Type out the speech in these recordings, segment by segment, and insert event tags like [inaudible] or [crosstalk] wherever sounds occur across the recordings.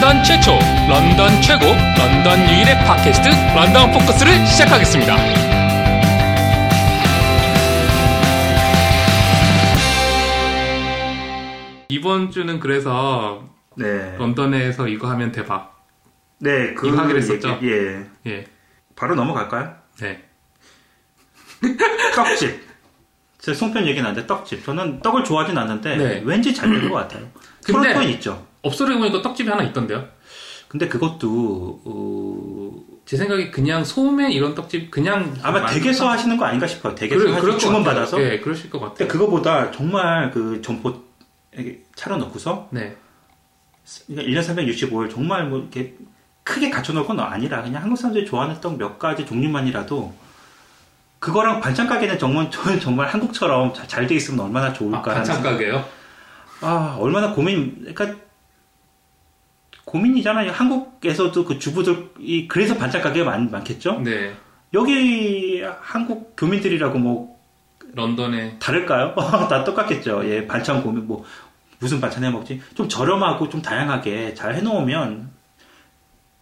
런던 최초, 런던 최고, 런던 유일의 팟캐스트 런던 포커스를 시작하겠습니다. 이번 주는 그래서 네. 런던에서 이거 하면 대박. 네, 그 하기로 했었죠? 예. 예, 바로 넘어갈까요? 네. [laughs] 떡집. 제 송편 얘기는 안 돼, 떡집. 저는 떡을 좋아하진 않는데, 네. 왠지 잘 된 것 같아요. 토론토는 있죠. 업소를 보니까 떡집이 하나 있던데요. 근데 그것도, 어, 제 생각에 그냥 소매 이런 떡집 그냥 아마 댁에서 팔- 하시는 거 아닌가 싶어요. 댁에서 하시 것 주문. 받아서. 예, 그러실 것 같아요. 근데 그거보다 정말 그 점포 차려놓고서, 네. 1년 365일 정말 뭐 이렇게 크게 갖춰놓을 건 아니라 그냥 한국 사람들이 좋아하는 떡 몇 가지 종류만이라도 그거랑 반찬 가게는 정말 저는 [laughs] 정말 한국처럼 잘 돼 있으면 얼마나 아, 좋을까 반찬 가게요? 아 얼마나 고민 그러니까 고민이잖아요. 한국에서도 그 주부들이 그래서 반찬 가게가 많, 많겠죠? 네. 여기 한국 교민들이라고 뭐 런던에. 다를까요? [laughs] 다 똑같겠죠. 예 반찬 고민 뭐 무슨 반찬 해 먹지? 좀 저렴하고 좀 다양하게 잘 해놓으면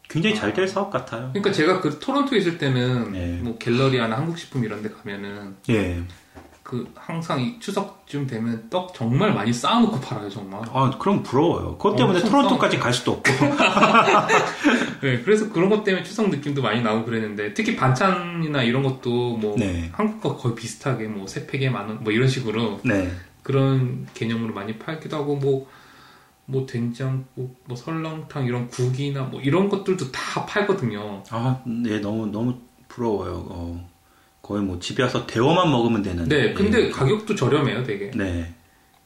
굉장히 잘 될 사업 같아요. 그러니까 제가 그 토론토에 있을 때는 네. 뭐 갤러리아나 한국 식품 이런 데 가면은 예. 그 항상 이 추석쯤 되면 떡 정말 많이 쌓아놓고 팔아요 정말 아, 그럼 부러워요. 그것 때문에 토론토까지 갈 수도 없고. [laughs] 네, 그래서 그런 것 때문에 추석 느낌도 많이 나고 그랬는데 특히 반찬이나 이런 것도 뭐 네. 한국과 거의 비슷하게 뭐 세 팩에 만원 뭐 이런 식으로 네. 그런 개념으로 많이 팔기도 하고 뭐, 뭐 된장국, 뭐 설렁탕 이런 국이나 뭐 이런 것들도 다 팔거든요. 아, 네, 너무, 너무 부러워요. 어, 거의 뭐 집에 와서 데워만 먹으면 되는. 네, 근데 예. 가격도 저렴해요, 되게. 네.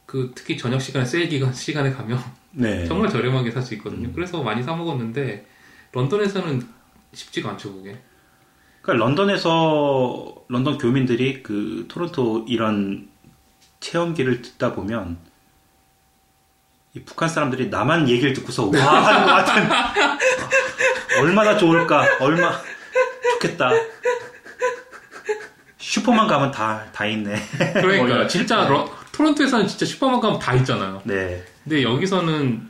그 특히 저녁 시간에 세일 기간 [laughs] 시간에 가면 네. 정말 저렴하게 살 수 있거든요. 음. 그래서 많이 사 먹었는데 런던에서는 쉽지가 않죠, 그게. 그러니까 런던에서, 런던 교민들이 그 토론토 이런 체험기를 듣다 보면 이 북한 사람들이 나만 얘기를 듣고서 와 하는 것 같은 [laughs] 얼마나 좋을까 얼마 좋겠다 슈퍼만 가면 다 다 있네 [laughs] 그러니까 진짜 러- 토론토에서는 진짜 슈퍼만 가면 다 있잖아요. 네 근데 여기서는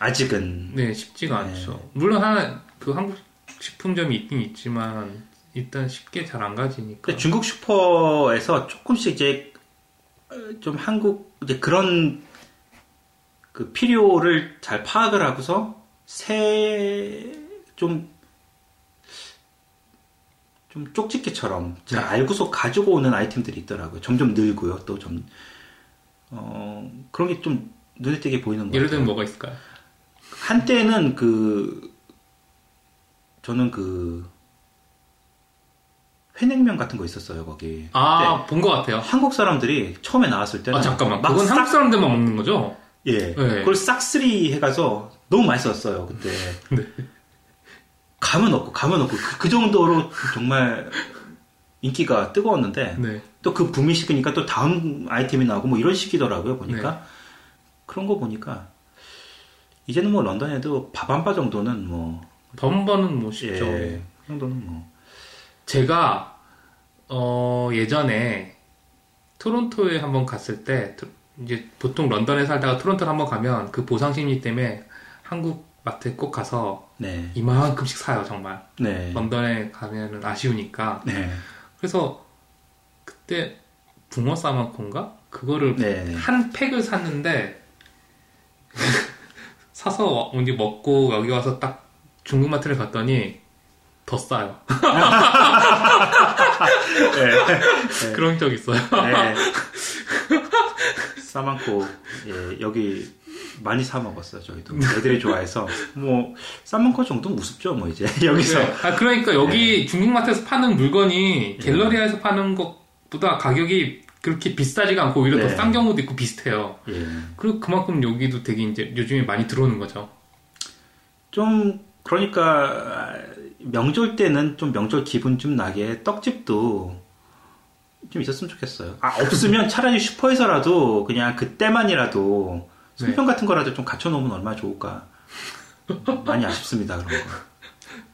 아직은 네 쉽지가 네. 않죠. 물론 하나 그 한국 식품점이 있긴 있지만 일단 쉽게 잘 안 가지니까. 중국 슈퍼에서 조금씩 이제 어, 좀 한국 이제 그런 그 필요를 잘 파악을 하고서 새 좀 좀 쪽집게처럼 잘 네. 알고서 가지고 오는 아이템들이 있더라고요. 점점 늘고요. 또 좀 어, 그런 게 좀 눈에 띄게 보이는 거 예를. 들면 뭐가 있을까요? 한때는 그 저는 그 회냉면 같은 거 있었어요 거기. 아, 본 것 같아요. 한국 사람들이 처음에 나왔을 때는 아, 잠깐만. 막 그건 싹, 한국 사람들만 먹는 거죠? 예, 네. 그걸 싹쓸이 해가서 너무 맛있었어요 그때. [laughs] 네. 감은 없고 감은 없고 그, 그 정도로 정말 인기가 뜨거웠는데 네. 또그 붐이 식으니까 또 다음 아이템이 나오고 뭐 이런 식이더라고요 보니까 네. 그런 거 보니까 이제는 뭐 런던에도 밥 한 바 정도는 뭐 번번은 뭐 쉽죠. 예, 그 정도는 뭐 제가 어, 예전에 토론토에 한번 갔을 때 토- 이제 보통 런던에 살다가 토론토를 한번 가면 그 보상 심리 때문에 한국 마트에 꼭 가서 네, 이만큼씩 사요 정말. 네, 런던에 가면은 아쉬우니까. 네, 그래서 그때 붕어 싸만콘가 그거를 네. 한 팩을 샀는데 [laughs] 사서 이제 먹고 여기 와서 딱 중국 마트를 갔더니 더 싸요. [laughs] 네. 그런 적 있어요. 네. [laughs] 싸만코 예, 여기 많이 사 먹었어요 저희도 애들이 좋아해서 뭐 싸만코 정도는 우습죠 뭐 이제 [laughs] 여기서 네. 아, 그러니까 여기 중국마트에서 파는 물건이 예. 갤러리아에서 파는 것보다 가격이 그렇게 비싸지가 않고 오히려 네. 더싼 경우도 있고 비슷해요. 예. 그리고 그만큼 여기도 되게 이제 요즘에 많이 들어오는 거죠. 좀 그러니까 명절 때는 좀 명절 기분 좀 나게 떡집도 좀 있었으면 좋겠어요. 아 없으면 차라리 슈퍼에서라도 그냥 그때만이라도 송편 같은 거라도 좀 갖춰놓으면 얼마나 좋을까. 많이 아쉽습니다 그런 거.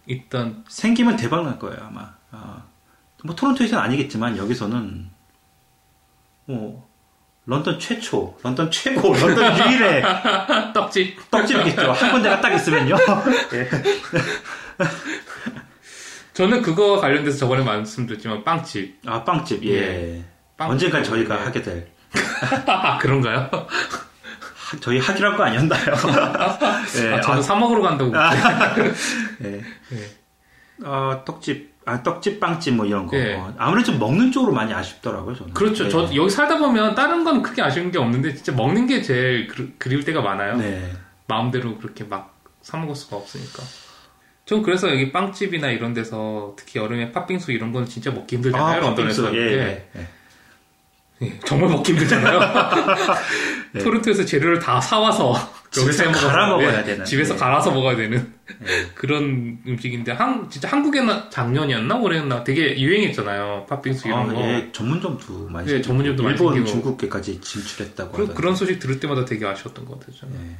일단 생기면 대박 날 거예요 아마. 아, 뭐 토론토에서는 아니겠지만 여기서는 뭐 런던 최초, 런던 최고, 런던 유일의 [laughs] 떡집. 떡집이겠죠. 한 군데가 딱 있으면요. [laughs] 예. 저는 그거 관련돼서 저번에 말씀드렸지만 빵집. 아 빵집. 예. 빵집. 언젠가 저희가 예. 하게 될. [laughs] 아, 그런가요? 하- 저희 하기로 한거 아니었나요? [laughs] 예. 아, 저는 사 먹으러 간다고. [laughs] 예. 예. 어, 떡집, 아, 떡집, 빵집 뭐 이런 거. 예. 어, 아무래도 좀 먹는 쪽으로 많이 아쉽더라고요, 저는. 그렇죠. 예. 저 여기 살다 보면 다른 건 크게 아쉬운 게 없는데 진짜 먹는 게 제일 그, 그리울 때가 많아요. 네. 마음대로 그렇게 막 사 먹을 수가 없으니까. 전 그래서 여기 빵집이나 이런 데서 특히 여름에 팥빙수 이런 건 진짜 먹기 힘들잖아요. 런던에서. 팥빙수. 예. 예. 예. 예, 정말 먹기 힘들잖아요. [laughs] 네. 토론토에서 재료를 다 사와서 집에서 [laughs] 여기서 갈아 먹어야 예, 되는. 집에서 예. 갈아서 먹어야 되는 예. 그런 음식인데 한 진짜 한국에는 작년이었나 올해였나 되게 유행했잖아요. 팥빙수 이런 아, 거. 예. 전문점도 많이 예, 생기고, 전문점도 많이 일본, 생기고. 중국에까지 진출했다고 그. 그런 소식 들을 때마다 되게 아쉬웠던 것 같아요. 저는. 예.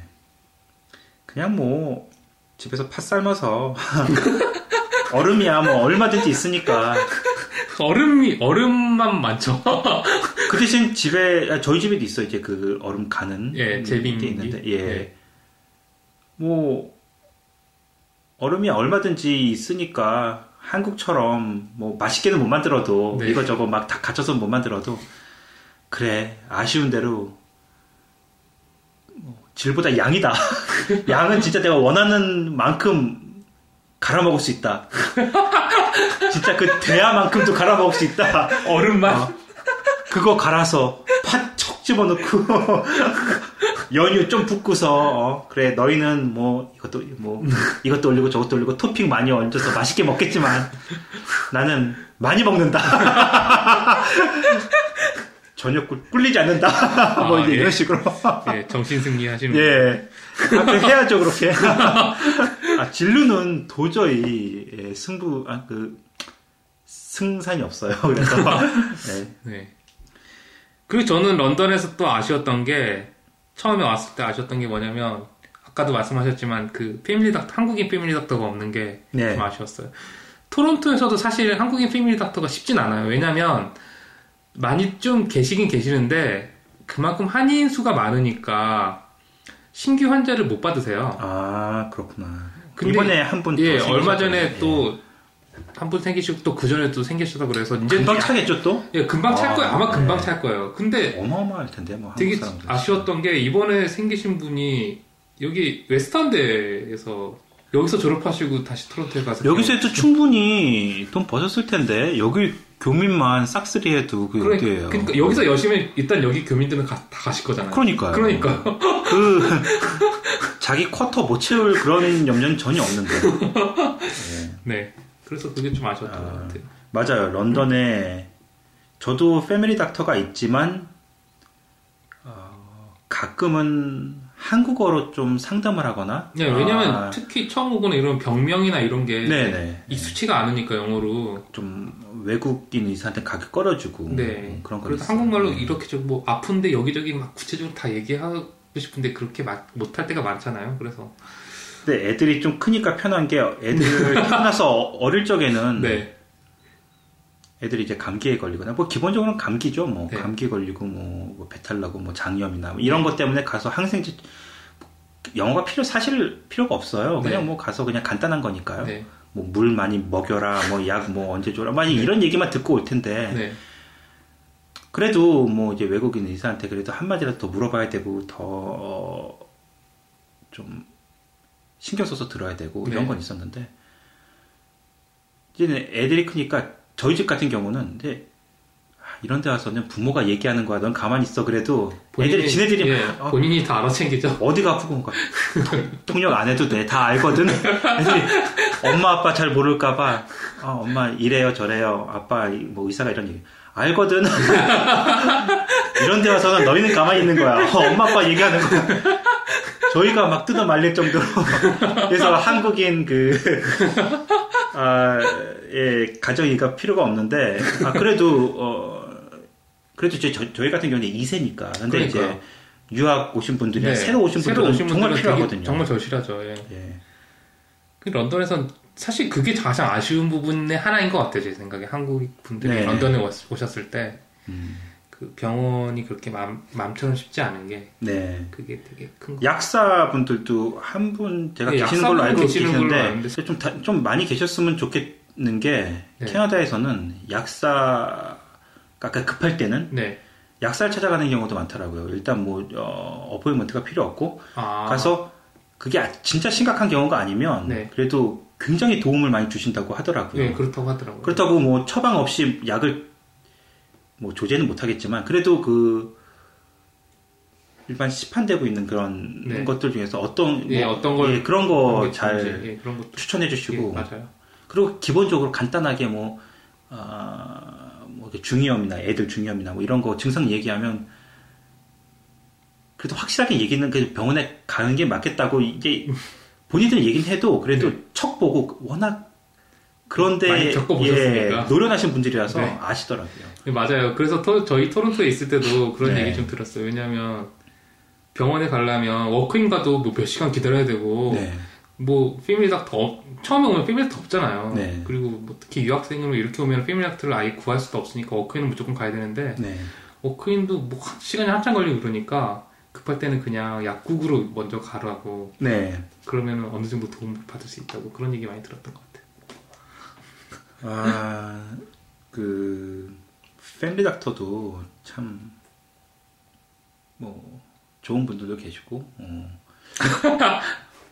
그냥 뭐 집에서 팥 삶아서 [laughs] 얼음이야 뭐 얼마든지 있으니까 얼음이 얼음만 많죠. 그 대신 집에 아, 저희 집에도 있어 이제 그 얼음 가는 예, 제빙 게 있는데 예. 예. 뭐 얼음이 얼마든지 있으니까 한국처럼 뭐 맛있게는 못 만들어도 네. 이거저거 막 다 갖춰서 못 만들어도 그래 아쉬운 대로 뭐 질보다 양이다 [laughs] 양은 진짜 내가 원하는 만큼 갈아 먹을 수 있다 진짜 그 대야만큼도 갈아 먹을 수 있다 얼음만 어. 그거 갈아서 팥 척 집어넣고 연유 좀 붓고서 어, 그래 너희는 뭐 이것도 뭐 이것도 올리고 저것도 올리고 토핑 많이 얹어서 맛있게 먹겠지만 나는 많이 먹는다. [laughs] 전혀 꿀, 꿀리지 않는다. 뭐 아, 이제 예. 이런 식으로. 예, 정신 승리 하시는 예. 아, 그 해야죠 그렇게. [laughs] 아, 진루는 도저히 예, 승부 아, 그 승산이 없어요. [laughs] 그래서 예. 네. 그리고 저는 런던에서 또 아쉬웠던 게 처음에 왔을 때 아쉬웠던 게 뭐냐면 아까도 말씀하셨지만 그 패밀리 닥터 한국인 패밀리 닥터가 없는 게좀 네. 아쉬웠어요. 토론토에서도 사실 한국인 패밀리 닥터가 쉽진 않아요. 왜냐면 많이 좀 계시긴 계시는데 그만큼 한인 수가 많으니까 신규 환자를 못 받으세요. 아 그렇구나. 근데- 이번에 한분 예, 더 얼마. 전에 예. 또한 분 생기시고 또 그 전에 또 생기셔서 그래서 이제 금방 차겠죠 또? 예, 금방 찰 아, 거예요. 아마 금방 네. 찰 거예요. 근데 어마어마할 텐데 뭐 되게. 아쉬웠던 게 이번에 생기신 분이 여기 웨스턴대에서 여기서 졸업하시고 다시 토론토에 가서 여기서 해도 충분히 돈 버셨을 텐데 여기 교민만 싹쓸이 해도 그게 그러니까, 어디예요? 그러니까 여기서 열심히 일단 여기 교민들은 가, 다 가실 거잖아요. 그러니까요. 그러니까 그 [laughs] 자기 쿼터 못 채울 그런 염려는 전혀 없는데. [laughs] 네. 그래서 그게 좀 아쉬웠던 아. 것 같아요. 맞아요. 런던에 저도 패밀리 닥터가 있지만 어, 가끔은 한국어로 좀 상담을 하거나. 네, 왜냐면 아, 특히 처음 오거나 이런 병명이나 이런 게 네네. 익숙치가 않으니까 영어로. 좀 외국인 의사한테 가게 끌어주고 네. 음, 그런 거 그래서. 한국말로 네. 이렇게 좀 뭐 아픈데 여기저기 막 구체적으로 다 얘기하고 싶은데 그렇게 막 못할 때가 많잖아요. 그래서 근데 애들이 좀 크니까 편한 게 애들 [laughs] 태어나서 어릴 적에는 네. 애들이 이제 감기에 걸리거나 뭐 기본적으로는 감기죠 뭐 네. 감기 걸리고 뭐, 뭐 배탈 나고 뭐 장염이나 뭐 이런 것 때문에 가서 항생제 영어가 필요 사실 필요가 없어요 그냥 네. 뭐 가서 그냥 간단한 거니까요 네. 뭐물 많이 먹여라 뭐 약 뭐 언제 줘라 만약 이런 얘기만 듣고 올 텐데 네. 그래도 뭐 이제 외국인 의사한테 그래도 한마디라도 더 물어봐야 되고 더좀 신경 써서 들어야 되고 이런 네. 건 있었는데 이제 애들이 크니까 저희 집 같은 경우는 이제 아, 이런 데 와서는 부모가 얘기하는 거야. 넌 가만히 있어 그래도 애들이 지네들이 예, 막, 어, 본인이 다 알아챙기죠. 어디가 아프고 막 통역 안 해도 돼. 다 알거든. 애들이 엄마 아빠 잘 모를까봐 아, 엄마 이래요 저래요. 아빠 이- 뭐 의사가 이런 얘기. 알거든. [laughs] 이런 데 와서는 너희는 가만히 있는 거야. 어, 엄마 아빠 얘기하는 거야 저희가 막 뜯어 말릴 정도로 [laughs] 그래서 한국인 그 아, 예, 가정이가 필요가 없는데 아 그래도 어 그래도 저, 저, 저희 같은 경우는 2세니까 근데 이제 그러니까요. 유학 오신 분들이 네. 새로 오신 새로 분들은 오신 정말 분들은 필요하거든요. 되게 정말 절실하죠. 예. 예. 그 런던에선 사실 그게 가장 아쉬운 부분의 하나인 것 같아요. 제 생각에 한국 분들이 네. 런던에 왔- 오셨을 때 음. 그그 병원이 그렇게 맘, 마음처럼 쉽지 않은 게 네. 그게 되게 큰 거. 약사분들도 한 분 제가 네, 계시는 걸로 알고 계시는 계시는데. 좀, 다- 좀 많이 계셨으면 좋겠는 게 네. 캐나다에서는 약사가 아까 급할 때는 네. 약사를 찾아가는 경우도 많더라고요. 일단 뭐 어, 어포인먼트가 필요 없고 아. 가서 그게 아- 진짜 심각한 경우가 아니면 네. 그래도 굉장히 도움을 많이 주신다고 하더라고요. 네, 그렇다고 하더라고요. 그렇다고 뭐 처방 없이 약을 뭐 조제는 못하겠지만 그래도 그 일반 시판되고 있는 그런 네. 것들 중에서 어떤 예, 뭐, 어떤 걸 예, 그런 그런 거게잘 좋은지, 예, 추천해 예, 주시고 맞아요. 그리고 기본적으로 간단하게 뭐, 아, 뭐 중이염이나 애들 중이염이나 뭐 이런 거 증상 얘기하면 그래도 확실하게 얘기는 그 병원에 가는 게 맞겠다고 이게 [laughs] 본인들 얘기는 해도 그래도 네. 척 보고 워낙 그런데 많이 겪어보셨으니까. 예, 노련하신 분들이라서 네. 아시더라고요. 네, 맞아요. 그래서 토- 저희 토론토에 있을 때도 그런 네. 얘기 좀 들었어요. 왜냐하면 병원에 가려면 워크인 가도 뭐 몇 시간 기다려야 되고 네. 뭐 family doctor 없- 처음에 오면 family doctor 없잖아요. 네. 그리고 뭐 특히 유학생으로 이렇게 오면 family doctor를 아예 구할 수도 없으니까 walk-in은 무조건 가야 되는데 네. walk-in도 뭐 한- 시간이 한참 걸리고 그러니까 급할 때는 그냥 약국으로 먼저 가라고 네. 그러면 어느 정도 도움을 받을 수 있다고 그런 얘기 많이 들었던 것 같아요. 아, 그, family doctor도 참, 뭐, 좋은 분들도 계시고, 어. [laughs]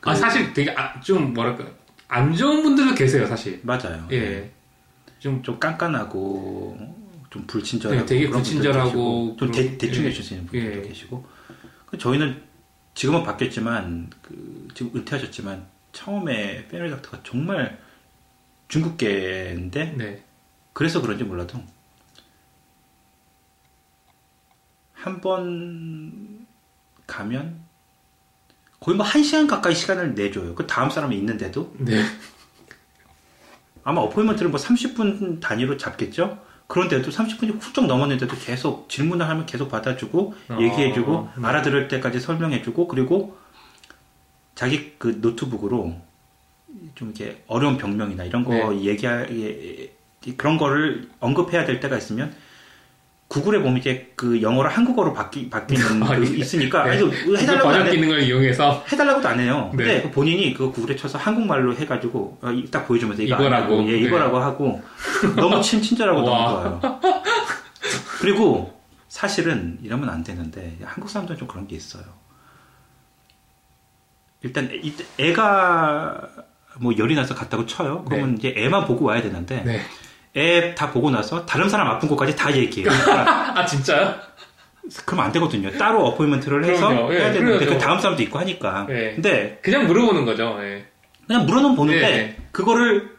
아 사실 되게 아, 좀 뭐랄까 안 좋은 분들도 계세요 사실. 맞아요. 예. 좀 좀 깐깐하고, 좀 불친절하고. 네, 되게 불친절하고 좀 대, 대충 예. 해주시는 분들도 예. 계시고. 그 저희는 지금은 바뀌었지만, 그, 지금 은퇴하셨지만, 처음에 패밀리 닥터가 정말 중국계인데, 네. 그래서 그런지 몰라도 한 번 가면 거의 뭐 한 시간 가까이 시간을 내줘요. 그 다음 사람이 있는데도 네. 아마 어포인먼트를 뭐 30분 단위로 잡겠죠. 그런데도 30분이 훌쩍 넘었는데도 계속 질문을 하면 계속 받아주고 어, 얘기해주고 네. 알아들을 때까지 설명해주고 그리고 자기 그 노트북으로 좀 이렇게 어려운 병명이나 이런 거 네. 얘기할 예, 예, 그런 거를 언급해야 될 때가 있으면 구글에 보면 이제 그 영어로 한국어로 바뀌 바뀌는 아, [laughs] 그 예. 있으니까 네. 그 해달라고 안 번역 해, 기능을 이용해서 해달라고도 안 해요. 근데 네. 그 본인이 그 구글에 쳐서 한국말로 해가지고 어, 이- 딱 보여주면서 이거 이거라고. 예, 네. 이거라고 하고 너무 친 친절하고 너무 와. 좋아요. 그리고 사실은 이러면 안 되는데 한국 사람들은 좀 그런 게 있어요. 일단 이- 애가 뭐 열이 나서 갔다고 쳐요. 그러면 이제 애만 보고 와야 되는데 네. 애다 보고 나서 다른 사람 아픈 것까지 다 얘기해요. [laughs] 아 진짜요? 그러면 안 되거든요. 따로 어포인먼트를 해서 그럼요. 예, 해야 되는데 그래야죠. 그 다음 사람도 있고 하니까. 네. 근데 그냥 물어보는 거죠. 네. 그냥 물어는 보는데 네. 그거를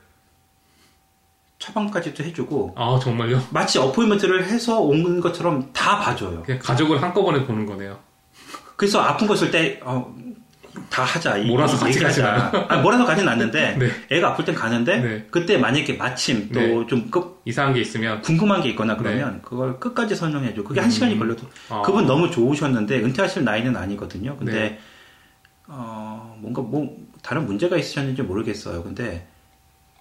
처방까지도 해주고 아 정말요? 마치 어포인먼트를 해서 온 것처럼 다 봐줘요. 그냥 가족을 한꺼번에 보는 거네요. 그래서 아픈 거 있을 때, 어, 다 하자. 이- 몰아서 같이 얘기하자. 아, 몰아서 가진 않는데, [laughs] 네. 애가 아플 땐 가는데, 네. 그때 만약에 마침 네. 또좀 이상한 게 있으면 궁금한 게 있거나 그러면 그걸 끝까지 설명해줘. 그게 한 음. 시간이 걸려도. 아. 그분 너무 좋으셨는데, 은퇴하실 나이는 아니거든요. 근데, 네. 어, 뭔가 뭐, 다른 문제가 있으셨는지 모르겠어요. 근데,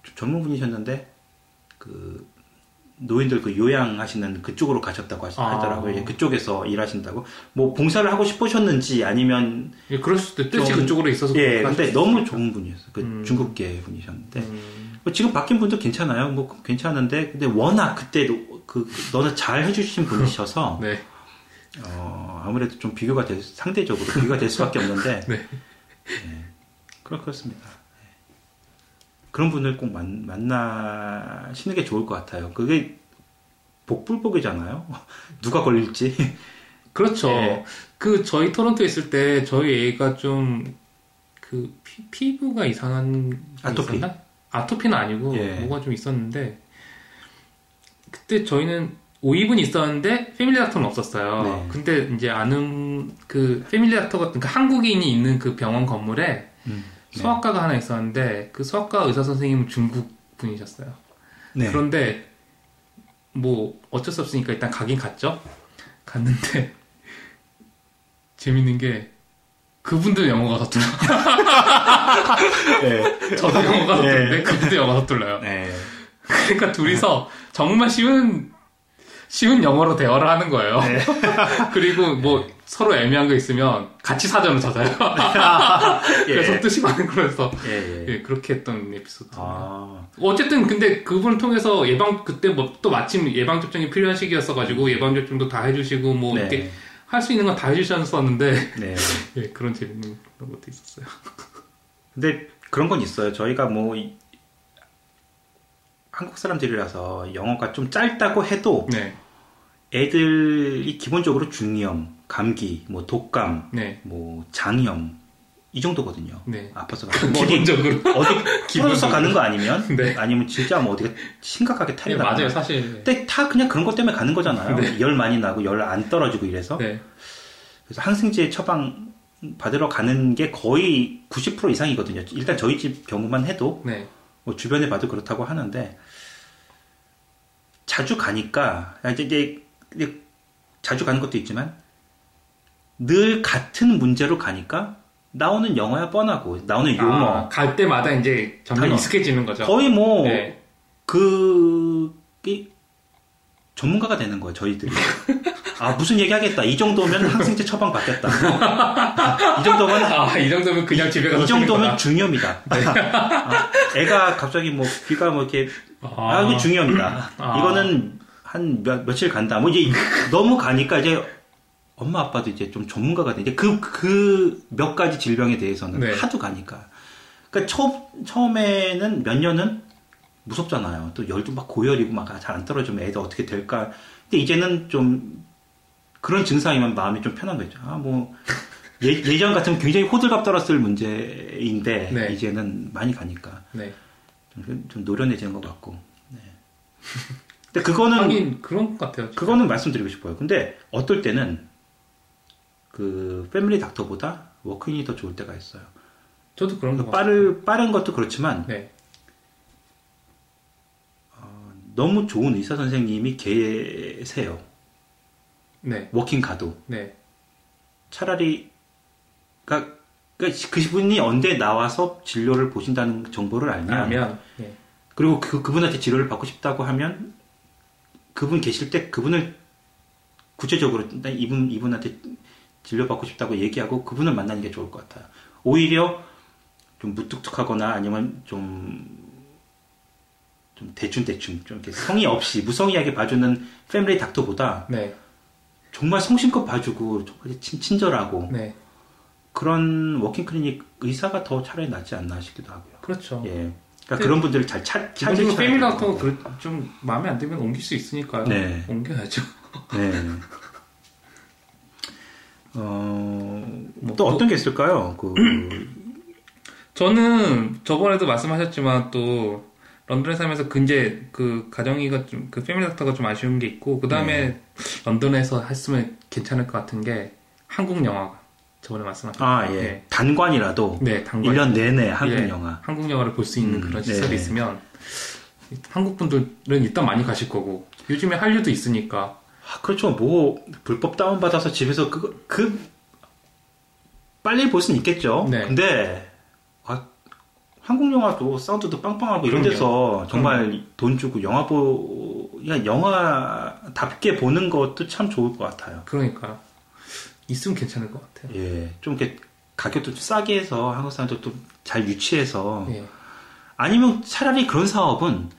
좀 젊은 분이셨는데, 그, 노인들 그 요양하시는 그쪽으로 가셨다고 하시- 아. 하더라고요. 이제 그쪽에서 일하신다고. 뭐 봉사를 하고 싶으셨는지 아니면 예, 그럴 수도 뜻이 좀- 그쪽으로 있어서 예, 근데 너무 좋은 분이었어요. 그 음. 중국계 분이셨는데 음, 뭐 지금 바뀐 분도 괜찮아요. 뭐 괜찮은데 근데 워낙 그때 그 너는 잘 해주신 분이셔서 [laughs] 네. 어, 아무래도 좀 비교가 될 상대적으로 비교가 될 수밖에 없는데 [laughs] 네. 예, 그렇 그렇습니다. 예. 그런 분을 꼭 만, 만나시는 게 좋을 것 같아요. 그게 복불복이잖아요. [laughs] 누가 걸릴지. [laughs] 그렇죠. 예. 그 저희 토론토에 있을 때 저희 애가 좀 그 피부가 이상한 게 아토피. 있었나? 아토피는 아니고 예. 뭐가 좀 있었는데 그때 저희는 5입은 있었는데 패밀리 닥터는 없었어요. 네. 근데 이제 아는 그 패밀리 닥터가 그러니까 한국인이 있는 그 병원 건물에 음, 네. 소아과가 하나 있었는데 그 소아과 의사 선생님은 중국 분이셨어요. 네. 그런데 뭐 어쩔 수 없으니까 일단 가긴 갔죠. 갔는데 [laughs] 재밌는 게 그분들 영어가 서툴러. 네. 저도 영어가 서툴는데 네. 그분들 영어가 서툴러요. 네. 그러니까 둘이서 정말 쉬운 쉬운 영어로 대화를 하는 거예요. 네. [laughs] 그리고 뭐 서로 애매한 거 있으면 같이 사전을 찾아요. [laughs] 그래서 예. 뜻이 많은 거라서 예, 예. 예, 그렇게 했던 에피소드. 아, 어쨌든 근데 그분을 통해서 예방 그때 뭐 또 마침 예방 접종이 필요한 시기였어 가지고 예방 접종도 다 해주시고 뭐 네. 이렇게 할 수 있는 건 다 해주셨었는데 네. [laughs] 예, 그런 재밌는 그런 것도 있었어요. 근데 그런 건 있어요. 저희가 뭐 이- 한국 사람들이라서 영어가 좀 짧다고 해도 네, 애들이 기본적으로 중이염, 감기, 뭐 독감, 네, 뭐 장염 이 정도거든요. 네. 아파서 [laughs] 기본적으로 어디 [laughs] 풀어서. 가는 거 아니면 네. 아니면 진짜 뭐 어디가 심각하게 탈이 예, 나거나. 맞아요, 사실. 근데 다 그냥 그런 것 때문에 가는 거잖아요. 네. 열 많이 나고 열 안 떨어지고 이래서 네, 그래서 항생제 처방 받으러 가는 게 거의 90% 이상이거든요. 일단 저희 집 경우만 해도 네, 뭐 주변에 봐도 그렇다고 하는데 자주 가니까 이제 이제 이제 자주 가는 것도 있지만 늘 같은 문제로 가니까 나오는 영어야 뻔하고 나오는 용어 아, 갈 때마다 이제 점점 단어. 익숙해지는 거죠. 거의 뭐 네, 그, 이, 전문가가 되는 거예요, 저희들이. 아, 무슨 얘기 하겠다. 이 정도면 항생제 처방 받겠다. 이 정도면, 아, 이 정도면 그냥 집에 가서 이 정도면. 중요합니다. 아, 애가 갑자기 뭐, 귀가 뭐 이렇게, 아, 이거 중요합니다. 아. 이거는 한 몇, 며칠 간다. 뭐 이제 너무 가니까 이제 엄마 아빠도 이제 좀 전문가가 돼. 이제 그, 그 몇 가지 질병에 대해서는 네. 하도 가니까. 그러니까 처, 처음에는 몇 년은 무섭잖아요. 또 열도 막 고열이고 막 잘 안 떨어지면 애들 어떻게 될까. 근데 이제는 좀 그런 증상이면 마음이 좀 편한 거죠. 아, 뭐, 예, 예전 같으면 굉장히 호들갑 떨었을 문제인데, 네. 이제는 많이 가니까 네. 좀, 좀 노련해지는 것 같고. 네. [laughs] 근데 그거는, 하긴 그런 것 같아요. 그거는 말씀드리고 싶어요. 근데 어떨 때는 그 family doctor보다 walk-in이 더 좋을 때가 있어요. 저도 그런 거 같아요. 빠르, 빠른 것도 그렇지만 네, 너무 좋은 의사 선생님이 계세요. 네, 워킹 가도. 네, 차라리 그러니까 그분이 언제 나와서 진료를 보신다는 정보를 알면 알면 네. 그리고 그 그분한테 치료를 받고 싶다고 하면 그분 계실 때 그분을 구체적으로 나 이분 이분한테 진료 받고 싶다고 얘기하고 그분을 만나는 게 좋을 것 같아요. 오히려 좀 무뚝뚝하거나 아니면 좀좀 대충 대충 좀 이렇게 성의 없이 무성의하게 봐주는 패밀리 닥터보다 네, 정말 성심껏 봐주고 정말 친, 친절하고 네, 그런 walk-in clinic 의사가 더 차라리 낫지 않나 싶기도 하고요. 그렇죠. 예. 그러니까 네. 그런 분들을 잘 찾, 찾을 기본적으로 family 찾아야 doctor가 되는 그래- 좀 마음에 안 들면 옮길 수 있으니까요. 네. 옮겨야죠. 네. [laughs] 어, 뭐, 또 뭐- 어떤 게 있을까요? 그, [clears throat] 저는 저번에도 말씀하셨지만 또 런던에 살면서 그 이제 그 가정의가 좀 그 family doctor가 좀 아쉬운 게 있고 그 다음에 네. 런던에서 했으면 괜찮을 것 같은 게 한국 영화가 저번에 말씀하셨죠. 아, 예. 단관이라도 네, 당관. 1년 내내 한국 예, 영화. 한국 영화를 볼 수 있는 음, 그런 시설이 네. 있으면 한국 분들은 일단 많이 가실 거고 요즘에 한류도 있으니까 아, 그렇죠. 뭐, 불법 다운 받아서 집에서 그거, 그, 빨리 볼 수는 있겠죠. 네. 근데, 아, 한국 영화도 사운드도 빵빵하고 이런 그럼요. 데서 정말 돈 주고 영화 보, 영화답게 보는 것도 참 좋을 것 같아요. 그러니까 있으면 괜찮을 것 같아요. 예. 좀 이렇게 가격도 좀 싸게 해서 한국 사람들도 잘 유치해서 예. 아니면 차라리 그런 사업은